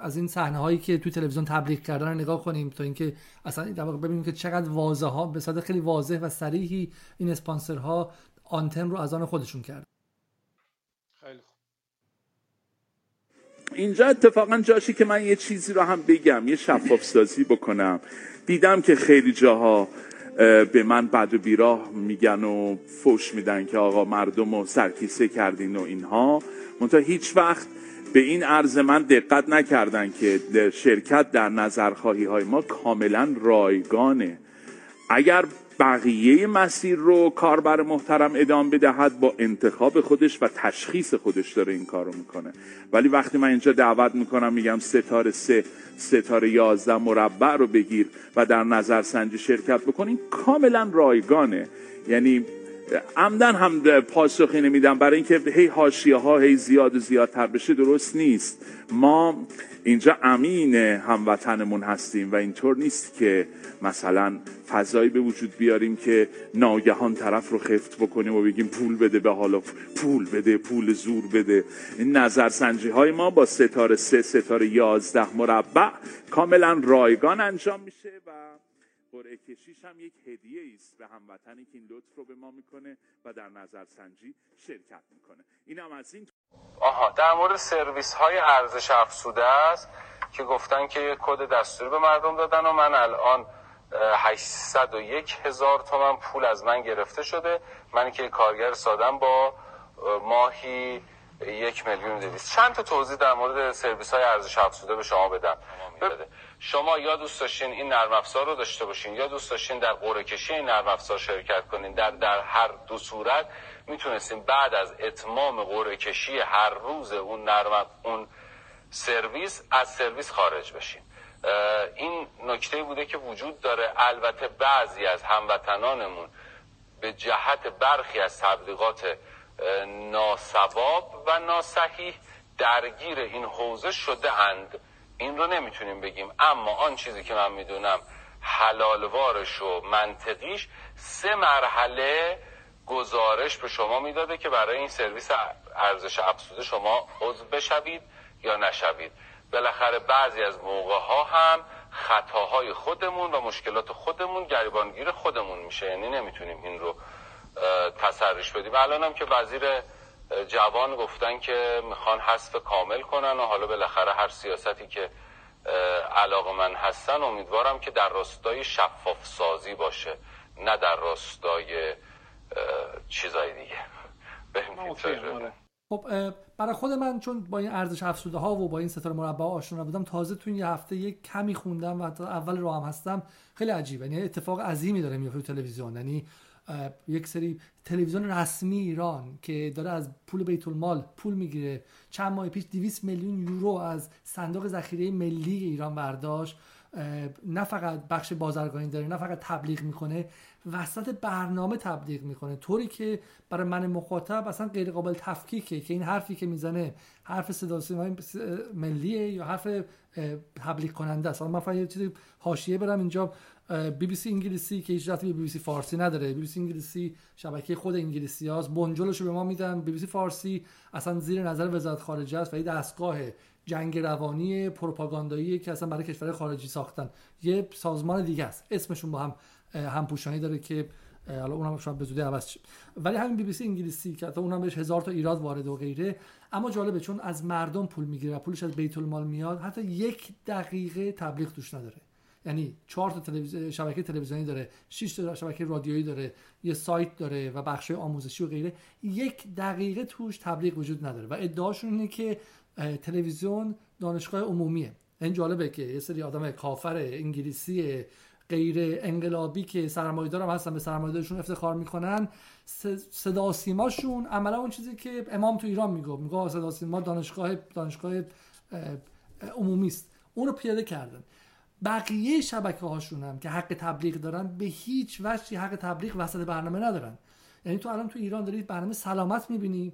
از این صحنه هایی که تو تلویزیون تبلیغ کردن رو نگاه کنیم تا اینکه اصلا در واقع ببینیم که چقدر واضحه ها به صورت خیلی واضح و صریحی این اسپانسرها آنتن رو از آن خودشون کرد خیلی اینجا اتفاقا جاشی که من یه چیزی رو هم بگم یه شفاف سازی بکنم. دیدم که خیلی جاها به من و بیراه میگن و فوش میدن که آقا مردم رو سرکیسه کردین و اینها. منتها هیچ وقت به این عرض من دقت نکردن که شرکت در نظرخواهی های ما کاملا رایگانه. اگر بقیه مسیر رو کاربر محترم ادامه بدهد با انتخاب خودش و تشخیص خودش داره این کار رو می‌کنه. ولی وقتی من اینجا دعوت می‌کنم میگم ستاره سه ستاره یازده مربع رو بگیر و در نظر سنجی شرکت بکنین کاملا رایگانه. یعنی عمدن هم پاسخی نمیدم. برای اینکه هی حاشیه ها هی زیاد و زیادتر بشه درست نیست. ما اینجا امین هموطنمون هستیم و اینطور نیست که مثلا فضایی به وجود بیاریم که ناگهان طرف رو خفت بکنیم و بگیم پول بده به حالا. پول بده پول زور بده. این نظرسنجی های ما با ستاره سه ستاره یازده مربع کاملا رایگان انجام میشه و قرعه کشیش هم یک هدیه است به هموطنی که این لطف رو به ما می‌کنه و در نظرسنجی شرکت می‌کنه. این هم از این آها در مورد سرویس های ارزش افزوده است که گفتن که کد دستوری به مردم دادن و من الان 801 هزار تومن پول از من گرفته شده. من که کارگر سادم با ماهی یک میلیون دویست چند تا توضیح در مورد سرویس های ارزش افزوده به شما بدم. شما یا دوست داشتین این نرم افزار رو داشته باشین یا دوست داشتین در قرعه کشی این نرم افزار شرکت کنین در در هر دو صورت می‌تونستین بعد از اتمام قرعه کشی هر روز اون نرم اون سرویس از سرویس خارج بشین. این نکته بوده که وجود داره. البته بعضی از هموطنانمون به جهت برخی از تبلیغات ناسواب و ناسحیح درگیر این حوزه شده اند. این رو نمی‌تونیم بگیم. اما آن چیزی که من می‌دونم حلالوارش و منطقیش سه مرحله گزارش به شما می‌داده که برای این سرویس ارزش افزوده شما عضو بشوید یا نشوید. بالاخره بعضی از موقع ها هم خطاهای خودمون و مشکلات خودمون گریبانگیر خودمون میشه. یعنی نمی‌تونیم این رو تسریش بدیم الان هم که وزیر جوان گفتن که می‌خوان حذف کامل کنن و حالا بالاخره هر سیاستی که علاقه من هستن امیدوارم که در راستای شفاف سازی باشه نه در راستای چیزای دیگه. خب برای خود من چون با این ارزش افزوده ها و با این ستاره مربع آشنا نبودم تازه تو این یه هفته یک کمی خوندم و اول راه هم هستم خیلی عجیبه. یعنی اتفاق عظیمی داره میفته تو تلویزیون. یعنی یک سری تلویزیون رسمی ایران که داره از پول بیت المال پول می‌گیره. چند ماه پیش 200 میلیون یورو از صندوق ذخیره ملی ایران برداشت. نه فقط بخش بازرگانی داره نه فقط تبلیغ می‌کنه وسط برنامه تبلیغ می‌کنه. طوری که برای من مخاطب اصلا غیر قابل تفکیکه که این حرفی که می‌زنه حرف صدا ملیه یا حرف تبلیغ کننده است. من فقط یه چیزی حاشیه برم اینجا. بی بی سی انگلیسی که هیچ به بی بی سی فارسی نداره. بی بی سی انگلیسی شبکه خود انگلیسی هاست. بنجلش رو به ما میدن. بی بی سی فارسی اصلا زیر نظر وزارت خارجه است و این دستگاه جنگ روانی پروپاگاندایی که اصلا برای کشور خارجی ساختن. یه سازمان دیگه است. اسمشون با هم همپوشانی داره که حالا اونم شاید به عوض شه. ولی همین بی بی سی انگلیسی که حتی اونم بهش هزار تا ایراد وارد و غیره. اما جالبه چون از مردم پول می‌گیره و پولش از بیت المال میاد حتی یک دقیقه تبلیغ توش نداره. یعنی چهار تا تلویزیون شبکه تلویزیونی داره 6 تا شبکه رادیویی داره یه سایت داره و بخش آموزشی و غیره. یک دقیقه توش تبلیغ وجود نداره و ادعاشون اینه که تلویزیون دانشگاه عمومیه. این جالبه که یه سری آدم کافر انگلیسی غیر انقلابی که سرمایه‌دار هم هستن به سرمایه‌دارشون افتخار می‌کنن. صدا سیماشون عملا اون چیزی که امام تو ایران میگه میگه صدا سیما دانشگاه دانشگاه عمومی است اون رو پیاده کردن. بقیه شبکه هاشون هم که حق تبلیغ دارن به هیچ وجهی حق تبلیغ وسط برنامه ندارن. یعنی تو الان تو ایران دارید برنامه سلامت می‌بینی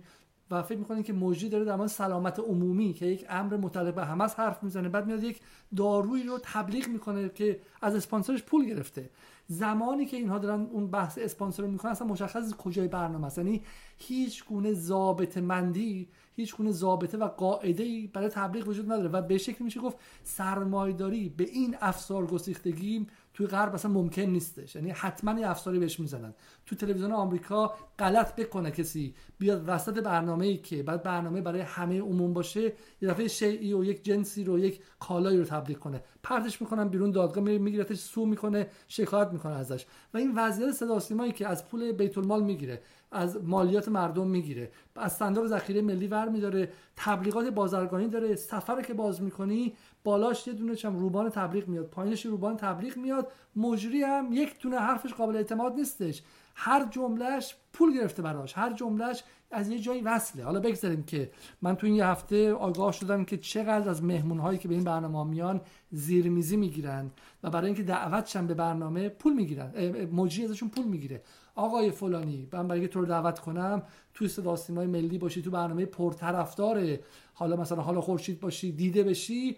و فکر می‌کنین که موجی داره در مورد سلامت عمومی که یک امر متعلق به همه حرف می‌زنه بعد میاد یک دارویی رو تبلیغ می‌کنه که از اسپانسرش پول گرفته. زمانی که اینها دارن اون بحث اسپانسر رو می‌کنن اصلا مشخص کجای برنامه است. یعنی هیچ گونه ضابطه مندی هیچ گونه ضابطه و قاعده ای برای تبلیغ وجود نداره. و به شکلی میشه گفت سرمایداری به این افسار گسیختگی توی غرب اصلا ممکن نیستش. یعنی حتما یه افساری بهش می‌زنن. تو تلویزیون آمریکا غلط بکنه کسی. بیاد وسط برنامه ای که بعد برنامه برای همه عموم باشه یه دفعه شیعی و یک جنسی رو یک کالایی رو تبلیغ کنه. پرتش می‌کنن بیرون دادگاه میگیرتش سو می‌کنه شکایت می‌کنه ازش. و این وضعیت صدا که از پول بیت المال می‌گیره. از مالیات مردم می‌گیره. از صندوق ذخیره ملی ور میداره تبلیغات بازرگانی داره. سفر که باز می‌کنی بالاش یه دونه چم روبان تبلیغ میاد. پایینش روبان تبلیغ میاد. مجری هم یک دونه حرفش قابل اعتماد نیستش. هر جملهش پول گرفته براش. هر جملهش از یه جایی وصله. حالا بگذاریم که من تو این یه هفته آگاه شدم که چقدر از مهمون هایی که به این برنامه میان زیرمیزی می‌گیرن و برای اینکه دعوتشن به برنامه پول می‌گیرن. مجری ازشون پول می‌گیره. آقای فلانی من برای تو رو دعوت کنم توی صدا سیمای ملی باشی تو برنامه پرطرفدار حالا مثلا حالا خورشید باشی دیده بشی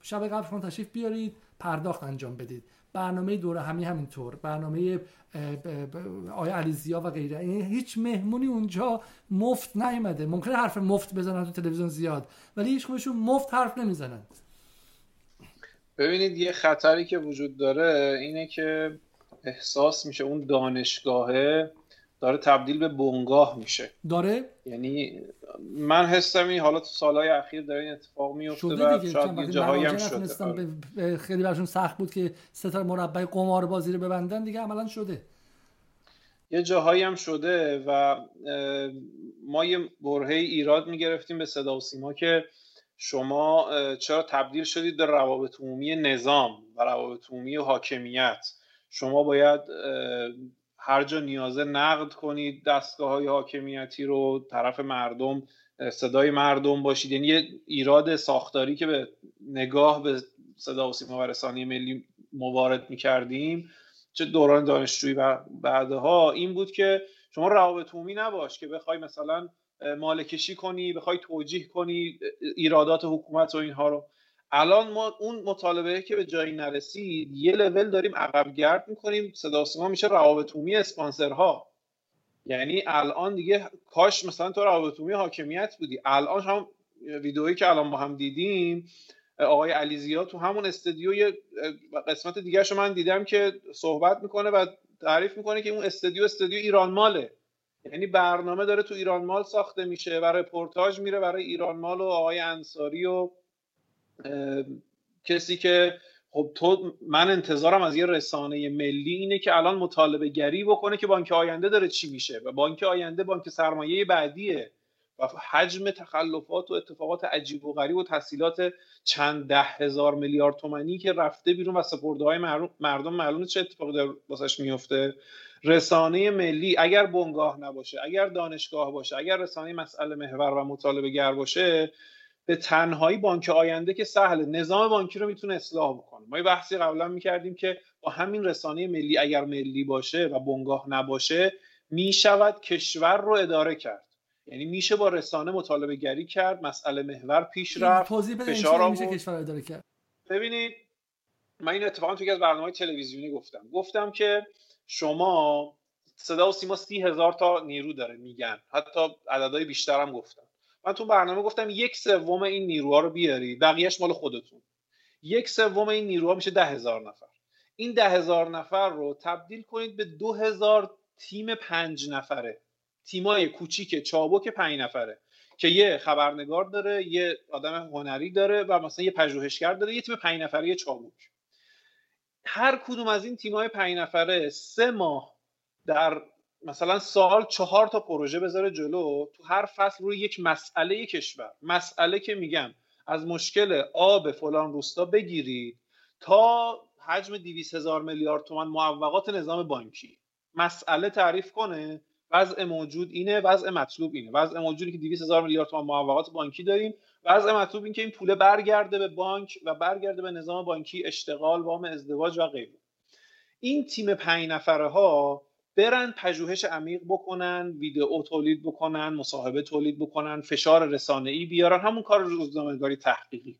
شب قبل شما تشریف بیارید پرداخت انجام بدید. برنامه دوره همی همینطور. برنامه آیا علیزیا و غیره. یعنی هیچ مهمونی اونجا مفت نیومده. ممکنه حرف مفت بزنن تو تلویزیون زیاد ولی هیچ مفت حرف نمی‌زنن. ببینید یه خطری که وجود داره اینه که احساس میشه اون دانشگاهه داره تبدیل به بنگاه میشه. داره؟ یعنی من حسم این حالا تو سالهای اخیر داره این اتفاق میفته و شاید یه جاهایی هم شده. آره. خیلی براشون سخت بود که ستاره مربع قمار بازی رو ببندن دیگه عملا شده. یه جاهایی هم شده و ما یه برهه ایراد می‌گرفتیم به صدا و سیما که شما چرا تبدیل شدید به روابط عمومی نظام و روابط عمومی و حاکمیت؟ شما باید هر جا نیازه نقد کنید دستگاه های حاکمیتی رو طرف مردم صدای مردم باشید. یعنی یه ایراد ساختاری که به نگاه به صدا و سیما و رسانه ملی موارد می‌کردیم چه دوران دانشجویی و بعدها این بود که شما روابط عمومی نباش که بخوای مثلا مالکشی کنی بخوای توجیه کنی ایرادات حکومت و اینها رو. الان ما اون مطالبه که به جایی نرسید یه لول داریم عقب گرد می‌کنیم صدا سیما میشه روابط عمومی اسپانسرها. یعنی الان دیگه کاش مثلا تو روابط عمومی حاکمیت بودی. الان هم ویدئویی که الان با هم دیدیم آقای علیزیا تو همون استودیو یه قسمت دیگه من دیدم که صحبت می‌کنه و تعریف می‌کنه که اون استودیو استودیو ایران ماله. یعنی برنامه داره تو ایران مال ساخته میشه و رپورتاج میره برای ایران مال و آقای انصاری و کسی که خب تو من انتظارم از یه رسانه ملی اینه که الان مطالبه گری بکنه که بانک آینده داره چی میشه. و بانک آینده بانک سرمایه بعدیه. و حجم تخلفات و اتفاقات عجیب و غریب و تحصیلات چند ده هزار میلیارد تومنی که رفته بیرون و سپرده های مردم معلومه چه اتفاقی در واسش میفته. رسانه ملی اگر بنگاه نباشه اگر دانشگاه باشه اگر رسانه مسئله محور و مطالبه گر باشه به تنهایی بانک آینده که سهله نظام بانکی رو می‌تونه اصلاح بکنه. ما یه بحثی قبلا می‌کردیم که با همین رسانه ملی اگر ملی باشه و بنگاه نباشه می‌شود کشور رو اداره کرد. یعنی میشه با رسانه مطالبه گری کرد مسئله محور پیش رفت فشار میشه کشور اداره کرد. ببینید من این اتفاقا توی از برنامه تلویزیونی گفتم. گفتم که شما صدا و سیما سی هزار تا نیرو داره میگن. حتی عددهای بیشتر هم گفتم. من تو برنامه گفتم یک سوم این نیروها رو بیاری بقیهش مال خودتون. یک سوم این نیروها میشه ده هزار نفر. این ده هزار نفر رو تبدیل کنید به دو هزار تیم پنج نفره. تیمای کوچیک چابک پنج نفره که یه خبرنگار داره یه آدم هنری داره و مثلا یه پژوهشگر داره یه تیم پنج نفره چابک. هر کدوم از این تیمای پنج نفره سه ماه در مثلا سال چهار تا پروژه بذاره جلو تو هر فصل روی یک مسئله کشور. مسئله که میگم از مشکل آب فلان روستا بگیرید تا حجم 200 هزار میلیارد تومن معوقات نظام بانکی. مسئله تعریف کنه وضع موجود اینه وضع مطلوب اینه. وضع موجودی که 200 هزار میلیارد تومان معوقات بانکی داریم وضع مطلوب این که این پوله برگرده به بانک و برگرده به نظام بانکی اشتغال وام ازدواج و غیره. این تیم پنج نفره ها برن پژوهش عمیق بکنن ویدئو تولید بکنن مصاحبه تولید بکنن فشار رسانه ای بیارن همون کار روزنامه‌نگاری تحقیقی.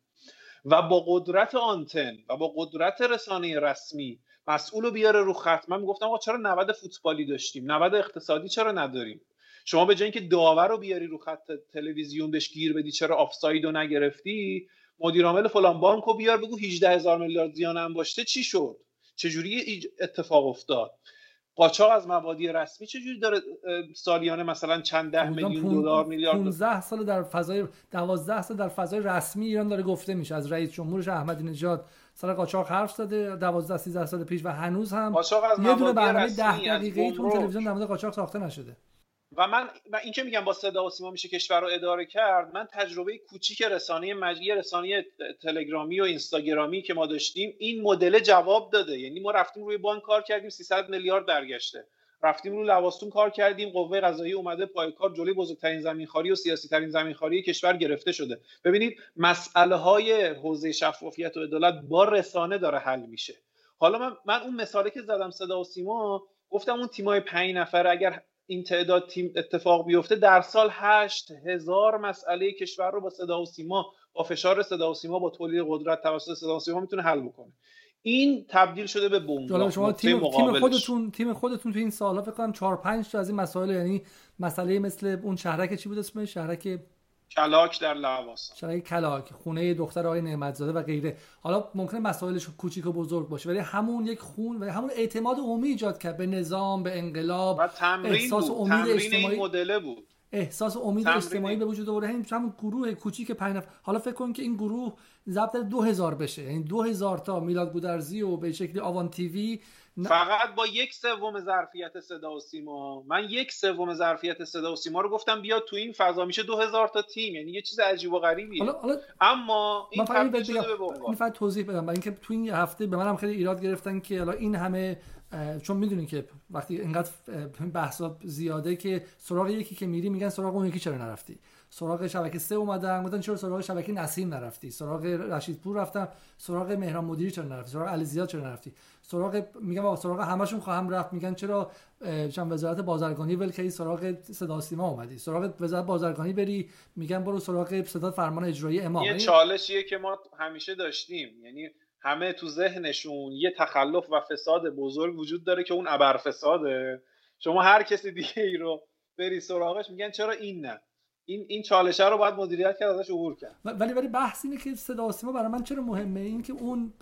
و با قدرت آنتن و با قدرت رسانه رسمی مسئول رو بیاره رو خط. من می‌گفتم آقا چرا 90 فوتبالی داشتیم؟ 90 اقتصادی چرا نداریم؟ شما به جای اینکه داور رو بیاری رو خط تلویزیون بهش گیر بدی چرا آفساید رو نگرفتی؟ مدیر عامل فلان بانک رو بیار بگو 18 هزار میلیارد زیان انباشته چی شد؟ چجوری اتفاق افتاد؟ قاچاق از مبادی رسمی چجوری داره سالیانه مثلا چند ده میلیون دلار میلیارد 15 سال در فضای 12 سال در فضای رسمی ایران داره گفته میشه. از رئیس جمهورش احمدی نژاد سال قاچاق حرف زده 12 13 سال پیش و هنوز هم یه دونه برنامه 10 دقیقه‌ای تو تلویزیون در مورد قاچاق ساخته نشده. و من و این که میگم با صدا و سیما میشه کشور رو اداره کرد من تجربه کوچیک رسانه مجلی رسانه تلگرامی و اینستاگرامی که ما داشتیم این مدل جواب داده. یعنی ما رفتیم روی بانک کار کردیم 300 میلیارد برگشته رفتیم رو لواستون کار کردیم قوه قضایی اومده پای کار جلوی بزرگترین زمینخواری و سیاسی ترین زمینخواری کشور گرفته شده. ببینید مسئله های حوزه شفافیت و عدالت با رسانه داره حل میشه. حالا من, من اون مثالی که زدم صدا و سیما گفتم اون تیمای پنج نفر اگر این تعداد تیم اتفاق بیفته در سال هشت هزار مسئله کشور رو با صدا و سیما با فشار صدا و سیما با تولید قدرت توسط صدا و سیما می‌تونه حل بکنه. این تبدیل شده به بمب. شما تیم, تیم خودتون تیم خودتون تو این سالها فکر کنم 4 5 تا از این مسائل یعنی مسئله مثل اون شهرک چی بود اسمش؟ شهرک کلاک در لواسان شرای کلاک خونه دختر آقای نعمتزاده و غیره. حالا ممکنه مسائلش کوچیک و بزرگ باشه ولی همون یک خون و همون اعتماد عمومی ایجاد کرد. به نظام به انقلاب و تمرین احساس بود. امید اجتماعی این مدله بود. احساس امید اجتماعی به وجود آورده. همین همون گروه کوچیک پنج حالا فکر کن که این گروه ضبط 2000 بشه. یعنی 2000 تا میلاد گودرزی و به شکلی آوان تیوی فقط با یک سوم ظرفیت صدا و سیما. من یک سوم ظرفیت صدا و سیما رو گفتم بیا تو این فضا. میشه 2000 تا تیم. یعنی یه چیز عجیب و غریبیه. حالا، حالا اما این شده به فقط توضیح بدم. برای اینکه تو این هفته به منم خیلی ایراد گرفتن که حالا این همه چون می‌دونین که وقتی اینقدر بحثا زیاده که سراغ یکی که میری میگن سراغ اون یکی چرا نرفتی؟ سراغ شبکه سه اومدن گفتن چرا سراغ شبکه نسیم نرفتی؟ سراغ رشیدپور رفتم سراغ مهران مدیری چرا نرفتی؟ سراغ علیزیاد چرا نرفتی؟ سراغ میگم سراغ همشون خواهم رفت. میگن چرا چند وزارت بازرگانی ول کردی؟ سراغ صدا سیما اومدی. سراغ وزارت بازرگانی بری. میگن برو سراغ صدا فرمان اجرایی امام. یه چالشیه که ما همیشه داشتیم. یعنی همه تو ذهنشون یه تخلف و فساد بزرگ وجود داره که اون ابر فساده شما هر کسی دیگه ای رو بری سراغش میگن چرا این نه؟ این این چالشه رو باید مدیریت کرد ازش عبور کرد. ولی ولی بحث اینه که صدا سیما برای من چرا مهمه؟ این که اون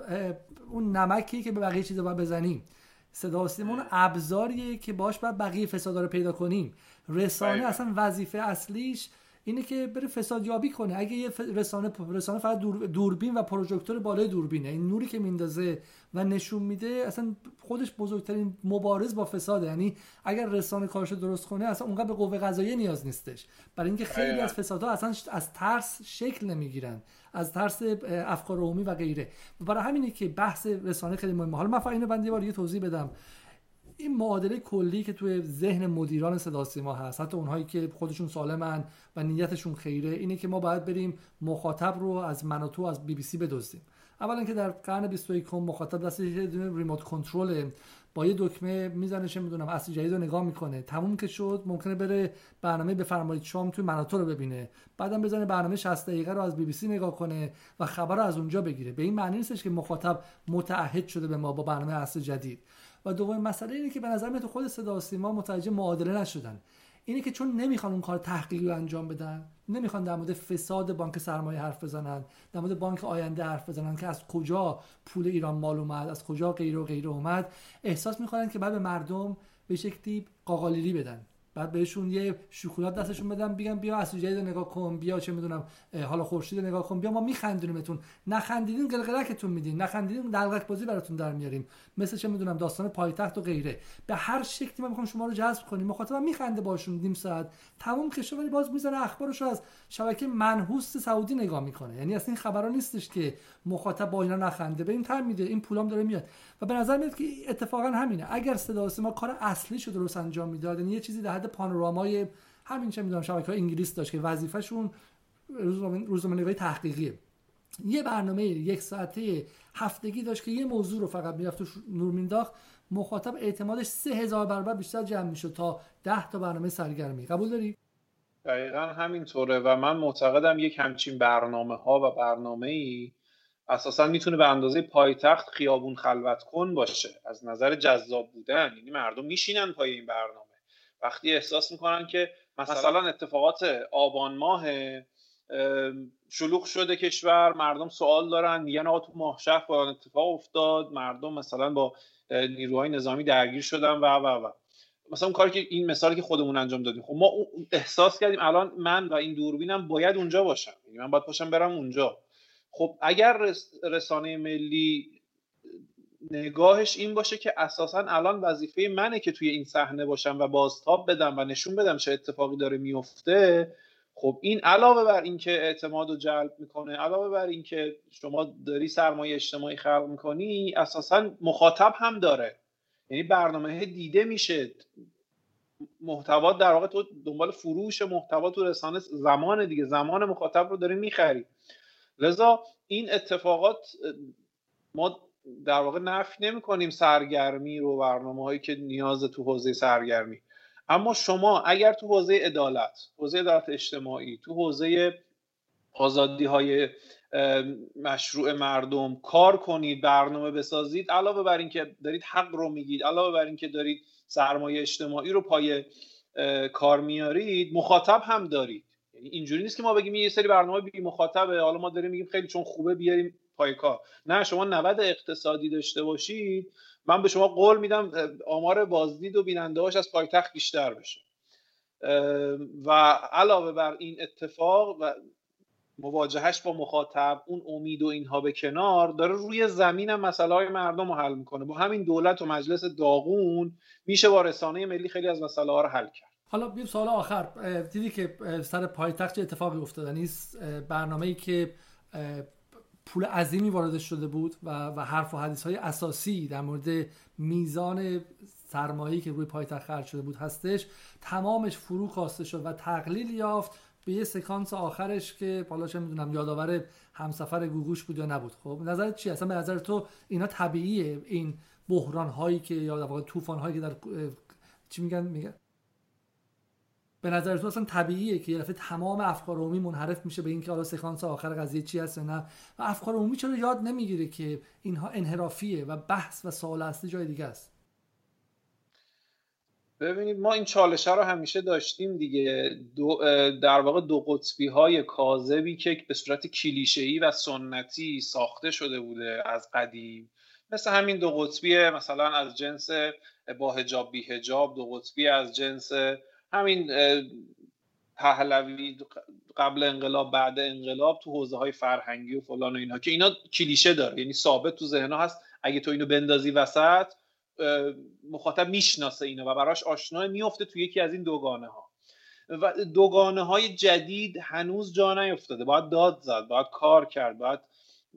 اون نمکی که به بقیه چیزا باید بزنیم. صدا سیما اون ابزاریه که باش باید بقیه فسادا رو پیدا کنیم. رسانه اصلا وظیفه اصلیش اینه که بره فساد یابی کنه. اگه یه رسانه رسانه فقط دوربین و پروژکتور بالای دوربینه. این نوری که میندازه و نشون میده اصلا خودش بزرگترین مبارز با فساده. یعنی اگر رسانه کارش درست کنه اصلا اونقدر به قوه قضاییه نیاز نیستش. برای اینکه خیلی از فسادها اصلا از ترس شکل نمی‌گیرن. از ترس افکار عمومی و غیره. برای همینه که بحث رسانه خیلی مهمه. حالا من اینو بنده بار یه توضیح بدم. این معادله کلی که توی ذهن مدیران صدا سیما هست حتی اونهایی که خودشون سالمن و نیتشون خیره اینه که ما باید بریم مخاطب رو از من و تو از بی بی سی بدزدیم. اولا که در قرن 21 مخاطب دست ریموت کنترل با یه دکمه می‌زنه چه می‌دونم اصل جدید رو نگاه می‌کنه. تموم که شد ممکنه بره برنامه بفرمایید شام توی مناطق رو ببینه. بعدم بزنه برنامه 60 دقیقه رو از بی بی سی نگاه کنه و خبر رو از اونجا بگیره. به این معنی نیستش که مخاطب متعهد شده به ما با برنامه اصل جدید. و دومین مسئله اینه که به نظر میاد خود صدا سیما متوجه معادله نشدن. اینه که چون نمی‌خوان اون کار تحقیقی رو انجام بدن نمی‌خوان در مورد فساد بانک سرمایه حرف بزنن در مورد بانک آینده حرف بزنن که از کجا پول ایران مال اومد از کجا غیر و غیر اومد احساس می‌کنن که بعد به مردم به شکلی قاقالیری بدن. بعد بهشون یه شکلات دستشون بدم بگم بیا اصل جدید نگاه کن بیا چه می‌دونم حالا خورشید نگاه کن بیا ما میخندونیمتون. نخندیدین قلقلکتون میدین نخندیدین دلغک بازی براتون در میاریم. مثل چه می‌دونم داستان پایتخت و غیره. به هر شکلی ما می‌خوام شما رو جذب کنیم. مخاطبم میخنده باشون نیم ساعت. تموم که ولی باز می‌زنه اخبارش از شبکه منحوس سعودی نگاه می‌کنه. یعنی اصلا این خبرا نیستش که مخاطب با اینا نخنده. به این تر میده این پولام داره میاد. و به نظر میاد که اتفاقا همینه. اگر صدا ما کار اصلی شده درست انجام می‌داد یعنی یه چیزی در حد پانورامای همین چه می‌دونم شبکه های انگلیس داشت که وظیفهشون روزنامه‌نگاری تحقیقیه. یه برنامه یک ساعته هفتگی داشت که یه موضوع رو فقط می‌رفت نور مینداخت مخاطب اعتمادش سه هزار برابر بیشتر جمع می‌شد تا ده تا برنامه سرگرمی. قبول داری؟ دقیقا همینطوره و من معتقدم یک همچین برنامه ها و برنامه ای اساسا می‌تونه به اندازه پایتخت خیابون خلوت کن باشه. از نظر جذاب بودن یعنی مردم میشینن پای این برنامه. وقتی احساس می‌کنن که مثلا اتفاقات آبان ماه شلوغ شده کشور مردم سوال دارن میگن آقا تو ماه با اتفاق افتاد مردم مثلا با نیروهای نظامی درگیر شدن و و و. مثلا اون کاری که این مثالی که خودمون انجام دادیم. خب ما احساس کردیم الان من و این دوربینم باید اونجا باشم. یعنی من باید باشم برم اونجا. خب اگر رسانه ملی نگاهش این باشه که اساسا الان وظیفه منه که توی این صحنه باشم و بازتاب بدم و نشون بدم چه اتفاقی داره میفته خب این علاوه بر اینکه اعتماد رو جلب می‌کنه علاوه بر اینکه شما داری سرمایه اجتماعی خلق می‌کنی اساسا مخاطب هم داره. یعنی برنامه دیده میشه. محتوا در واقع تو دنبال فروش محتوا تو رسانه زمان دیگه زمان مخاطب رو داری می‌خری. لذا این اتفاقات ما در واقع نفی نمی کنیم سرگرمی رو برنامه هایی که نیاز تو حوزه سرگرمی. اما شما اگر تو حوزه عدالت حوزه عدالت اجتماعی تو حوزه آزادی های مشروع مردم کار کنید برنامه بسازید علاوه بر اینکه دارید حق رو میگید علاوه بر اینکه دارید سرمایه اجتماعی رو پای کار میارید مخاطب هم دارید. یعنی اینجوری نیست که ما بگیم یه سری برنامه بی مخاطبه. حالا ما داریم میگیم خیلی چون خوبه بیاریم پای کار. نه شما 90 اقتصادی داشته باشید. من به شما قول میدم آمار بازدید و بینندهاش از پایتخت بیشتر بشه. و علاوه بر این اتفاق و مواجهش با مخاطب اون امید و اینها به کنار داره روی زمین هم مسئله های مردم رو حل می‌کنه. با همین دولت و مجلس داغون میشه با رسانه ملی خیلی از مسئله ها رو حل کرد. حالا بیم سوال آخر. دیدی که سر پایتخت چه اتفاقی افتاده؟ نیست برنامه ای که پول عظیمی وارد شده بود و, و حرف و حدیث های اساسی در مورد میزان سرمایه‌ای که روی پایتخت خرج شده بود هستش تمامش فرو خواسته شد و تقلیل یافت به یه سکانس آخرش که حالا چه می‌دونم یادآور همسفر گوگوش بود یا نبود. خب نظرت چی اصلا به نظر تو اینا طبیعیه؟ این بحران هایی که یا در واقع طوفان هایی که در چی میگن؟ میگن؟ به نظر تو اصلا طبیعیه که یه دفعه تمام افکار عمومی منحرف میشه به اینکه حالا سکانس آخر قضیه چی هست نه. و افکار عمومی چرا یاد نمی‌گیره که اینها انحرافیه و بحث و سوال اصلی جای دیگه است؟ ببینید ما این چالشه رو همیشه داشتیم دیگه. دو در واقع دو قطبی های کاذبی که به صورت کلیشه‌ای و سنتی ساخته شده بوده از قدیم. مثل همین دو قطبی مثلا از جنس با هجاب بی هجاب دو قطبی از جنس همین پهلوی قبل انقلاب بعد انقلاب تو حوزه های فرهنگی و فلان و اینها که اینا کلیشه داره یعنی ثابت تو ذهن هست. اگه تو اینو بندازی وسط مخاطب می‌شناسه اینو و براش آشنا میفته تو یکی از این دوگانه ها و دوگانه های جدید هنوز جا نیفتاده باید داد زد باید کار کرد باید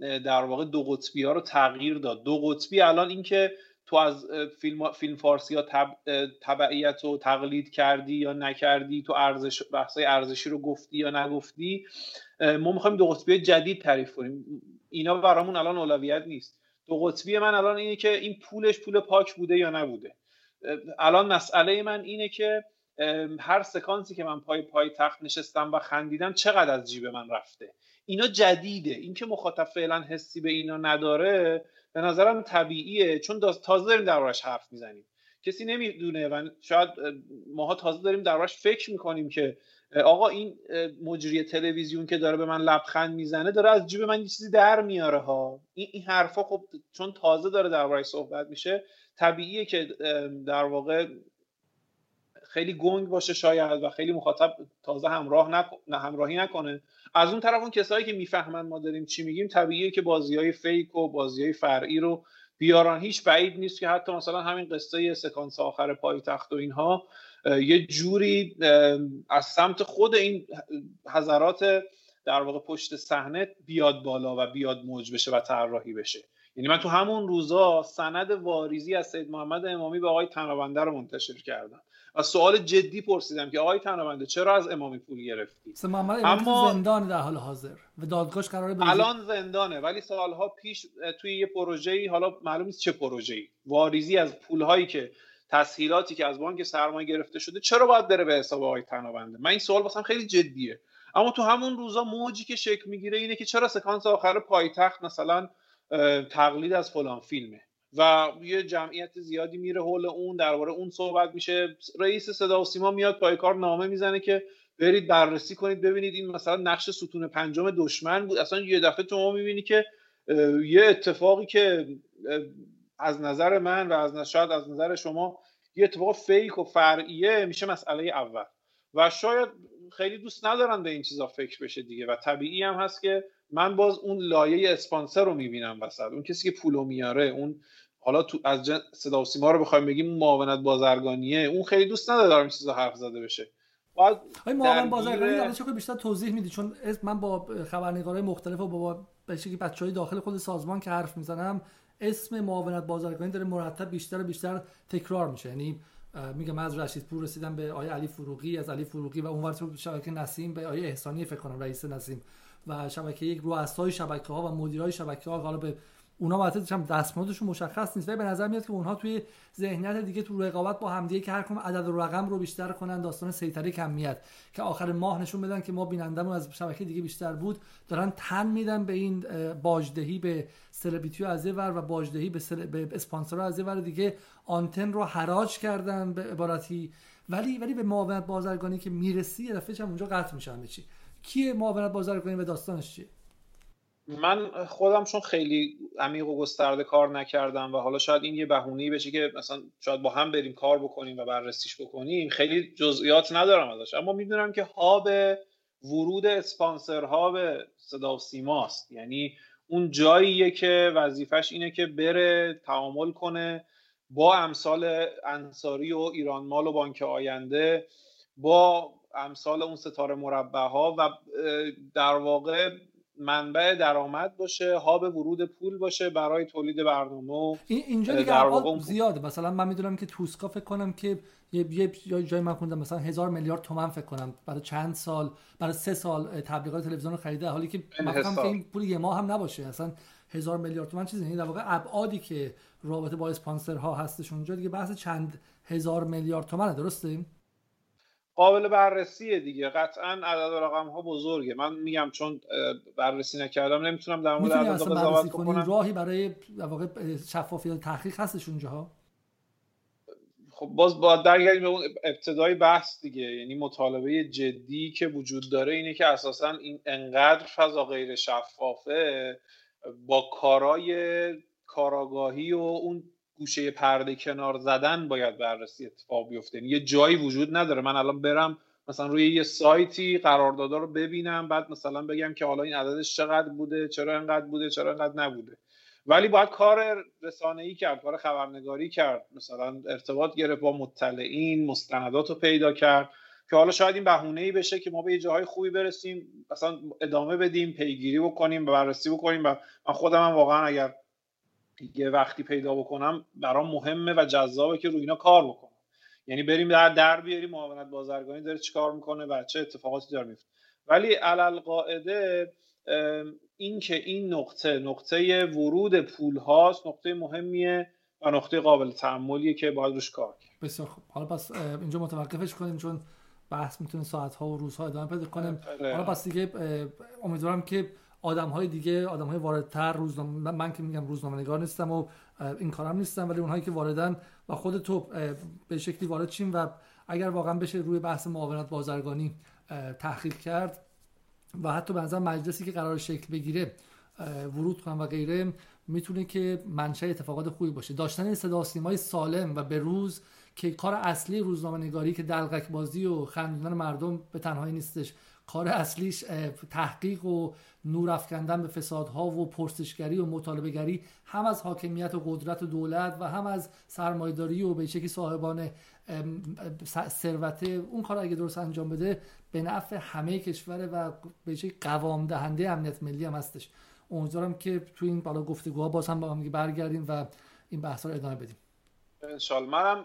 در واقع دو قطبی ها رو تغییر داد. دو قطبی الان اینکه تو از فیلم, فیلم فارسی ها تب... تبعیت رو تقلید کردی یا نکردی؟ تو ارزش بحثای ارزشی رو گفتی یا نگفتی؟ ما می‌خوایم دو قطبی جدید تعریف کنیم. اینا برامون الان اولویت نیست. دو قطبی من الان اینه که این پولش پول پاک بوده یا نبوده. الان مسئله من اینه که هر سکانسی که من پای پای تخت نشستم و خندیدم چقدر از جیب من رفته؟ اینا جدیده. اینکه مخاطب فعلا حسی به اینا نداره به نظرم طبیعیه. چون تازه داریم دربارش حرف می‌زنیم. کسی نمی‌دونه و شاید ماها تازه داریم دربارش فکر می‌کنیم که آقا این مجری تلویزیون که داره به من لبخند می‌زنه داره از جیب من یه چیزی در میاره ها. این, این حرفا خب چون تازه داره دربارش صحبت میشه طبیعیه که در واقع خیلی گنگ باشه شاید و خیلی مخاطب تازه همراه نک... همراهی نکنه. از اون طرف اون کسایی که می‌فهمن ما داریم چی میگیم طبیعیه که بازی های فیک و بازی های فرعی رو بیاران هیچ بعید نیست که حتی مثلا همین قصه سکانس آخر پایتخت و اینها یه جوری از سمت خود این حضرات در واقع پشت صحنه بیاد بالا و بیاد موج بشه و طراحی بشه. یعنی من تو همون روزا سند واریزی از سید محمد امامی به آقای تنابنده رو منتشر کردم. و سوال جدی پرسیدم که آقای تنابنده چرا از امامی پول گرفتی؟ اما زندان در حال حاضر. و دادگاهش قراره الان زندانه ولی سالها پیش توی یه پروژه‌ای حالا معلوم نیست چه پروژه‌ای واریزی از پولهایی که تسهیلاتی که از بانک سرمایه گرفته شده چرا باید بره به حساب آقای تنابنده؟ من این سوال واسم خیلی جدیه. اما تو همون روزا موجی که شکل می‌گیره اینه که چرا سکانس آخر پایتخت مثلا تقلید از فلان فیلمه. و یه جمعیت زیادی میره حول اون درباره اون صحبت میشه. رئیس صدا و سیما میاد پای کار نامه می‌زنه که برید بررسی کنید ببینید این مثلا نقش ستون پنجم دشمن بود. اصلا یه دفعه تو می‌بینی که یه اتفاقی که از نظر من و از شاید از نظر شما یه اتفاق فیک و فرعیه میشه مسئله اول. و شاید خیلی دوست ندارن به این چیزا فکر بشه دیگه. و طبیعی هم هست که من باز اون لایه اسپانسر رو می‌بینم وسط. اون کسی که پولو میاره اون حالا تو از صدا و سیما رو بخوایم بگیم معاونت بازرگانیه. اون خیلی دوست نداره این چیزا حرف زده بشه. باید معاون بازرگانی حالا چه بیشتر توضیح میدی؟ چون من با خبرنگارای مختلف و با بچه بچهای داخل خود سازمان که حرف می‌زنم اسم معاونت بازرگانی داره مرتب بیشتر و بیشتر تکرار میشه. یعنی میگم از رشید پور رسیدم به آیه علی فروغی از علی فروغی و اونور تو شبکه نسیم به آیه احسانی فکر کنم رئیس نسیم. و شبکه یک رؤسای شبکه ها و مدیرای شبکه ها حالا به اونا البته هم دستمزدشون مشخص نیست ولی به نظر میاد که اونها توی ذهنیت دیگه تو رقابت با همدیگه که هر کدوم عدد و رقم رو بیشتر کنن داستان سیطره کمیت که آخر ماه نشون بدن که ما بینندمون از شبکه دیگه بیشتر بود. دارن تن میدن به این باجدهی به سلبریتی از ور و باجدهی به, سل... به اسپانسر از ور دیگه آنتن رو حراج کردن به عبارتی. ولی ولی به معاونت بازرگانی که می‌رسی یه دفعه اونجا قطع میشن چی؟ کیه معاونت بازرگانی و داستانش چیه؟ من خودم چون خیلی عمیق و گسترده کار نکردم و حالا شاید این یه بهونه‌ای بشه که مثلا شاید با هم بریم کار بکنیم و بررسیش بکنیم خیلی جزئیات ندارم ازش. اما می‌دونم که هاب ورود اسپانسرها به صدا و سیماست. یعنی اون جاییه که وظیفش اینه که بره تعامل کنه با امثال انصاری و ایرانمال و بانک آینده با امثال اون ستاره مربع ها و در واقع منبع درآمد باشه هاب ورود پول باشه برای تولید برنامه این اینجا دیگه در زیاده. مثلا من می‌دونم که توسکا فکر کنم که یه یه جای من خوندم مثلا هزار میلیارد تومن فکر کنم برای چند سال برای سه سال تبلیغات تلویزیون رو خریده. حالی که مثلا که این پول یه ماه هم نباشه. اصلا هزار میلیارد تومن چیزی یعنی در واقع ابعادی که رابطه با اسپانسرها هستش اونجا دیگه بحث چند هزار میلیارد تومنه. درسته؟ قابل بررسیه دیگه. قطعا عدد و رقم ها بزرگه. من میگم چون بررسی نکردم نمی‌تونم در مورد عدد قضاوت کنم راهی برای واقع شفافیت تحقیق هستش اونجاها؟ خب باز باید درگردیم به اون ابتدای بحث دیگه. یعنی مطالبه جدی که وجود داره اینه که اساسا این انقدر فضا غیر شفافه با کارای کاراگاهی و اون گوشه پرده کنار زدن باید بررسی اتفاق بیفته. یعنی یه جایی وجود نداره. من الان برم مثلا روی یه سایتی قراردادا رو ببینم بعد مثلا بگم که حالا این عددش چقدر بوده چرا انقدر بوده چرا انقدر نبوده. ولی باید کار رسانه ای کرد کار خبرنگاری کرد. مثلا ارتباط گرفت با مطلعین مستندات رو پیدا کرد که حالا شاید این بهونه ای بشه که ما به یه جاهای خوبی برسیم مثلا ادامه بدیم پیگیری بکنیم بررسی بکنیم. و من خودم هم واقعا اگر یه وقتی پیدا بکنم برام مهمه و جذابه که روی اینا کار بکنم. یعنی بریم در در بیاریم معاونت بازرگانی داره چیکار می‌کنه و چه اتفاقاتی داره میفته ولی علل قاعده این که این نقطه نقطه ورود پول هاست نقطه مهمیه و نقطه قابل تعملیه که باید روش کار کرد بسیار خوب. حالا پس اینجا متوقفش کنیم چون بحث می‌تونه ساعت ها و روزها ادامه پیدا کنیم آره. حالا پس دیگه امیدوارم که آدم های دیگه آدم های واردتر روزنامه من که میگم روزنامه نگار نیستم و این کارم نیستم ولی اونهایی که واردن و خود تو به شکلی وارد شیم و اگر واقعا بشه روی بحث معاونت بازرگانی تحقیق کرد و حتی به نظر مجلسی که قرار شکل بگیره ورود کنم و غیره می‌تونه که منشأ اتفاقات خوبی باشه. داشتن صدا سیمای سالم و به روز که کار اصلی روزنامه نگاری که دلغک بازی و خندوندن مردم به تنهایی نیستش. کار اصلیش تحقیق و نور افکندن به فسادها و پرسشگری و مطالبهگری هم از حاکمیت و قدرت و دولت و هم از سرمایداری و به شکلی صاحبان ثروت اون کار اگه درست انجام بده به نفع همه کشور و به شکلی قوام دهنده امنیت ملی هم هستش. امیدوارم که تو این بالا گفتگوها باز هم با هم برگردیم و این بحث رو ادامه بدیم. انشالله منم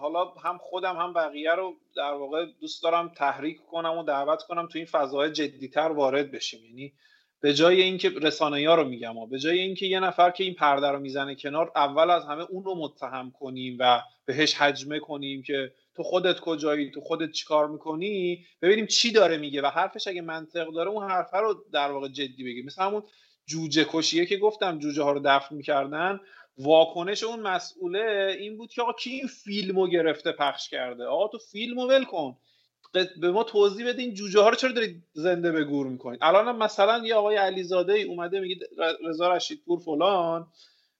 حالا هم خودم هم بقیه رو در واقع دوست دارم تحریک کنم و دعوت کنم تو این فضاهای جدیتر وارد بشیم. یعنی به جای اینکه رسانه ها رو میگم و به جای اینکه یه نفر که این پرده رو می‌زنه کنار اول از همه اون رو متهم کنیم و بهش حجمه کنیم که تو خودت کجایی تو خودت چیکار می‌کنی؟ ببینیم چی داره میگه و حرفش اگه منطق داره اون حرف رو در واقع جدی بگیم مثل همون جوجه کشیه که گفتم جوجه ها رو دفن می‌کردن. واکنش اون مسئوله این بود که آقا کی این فیلمو گرفته پخش کرده؟ آقا تو فیلمو ول کن. به ما توضیح بدین جوجه ها رو چرا دارید زنده به گور می‌کنید؟ الان مثلا یه آقای علیزاده ای اومده میگه رضا رشیدپور فلان.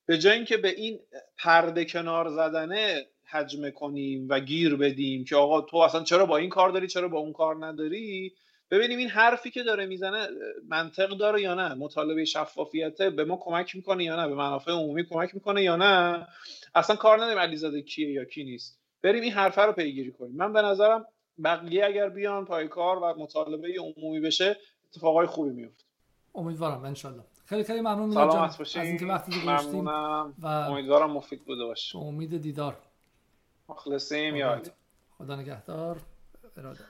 به جای اینکه به این پرده کنار زدنه حجمه کنیم و گیر بدیم که آقا تو اصلا چرا با این کار داری چرا با اون کار نداری؟ ببینیم این حرفی که داره می‌زنه منطق داره یا نه؟ مطالبه شفافیته به ما کمک می‌کنه یا نه؟ به منافع عمومی کمک می‌کنه یا نه؟ اصلا کار نداریم علیزاده کیه یا کی نیست. بریم این حرفه رو پیگیری کنیم. من به نظرم بقیه اگر بیان پای کار و مطالبه عمومی بشه اتفاقای خوبی میفته امیدوارم انشالله. خیلی خیلی ممنون سلامت باشین از اینکه وقتی و امیدوارم مفید بوده باشه. امید دیدار. مخلصیم یا خدا نگهدار. اراده.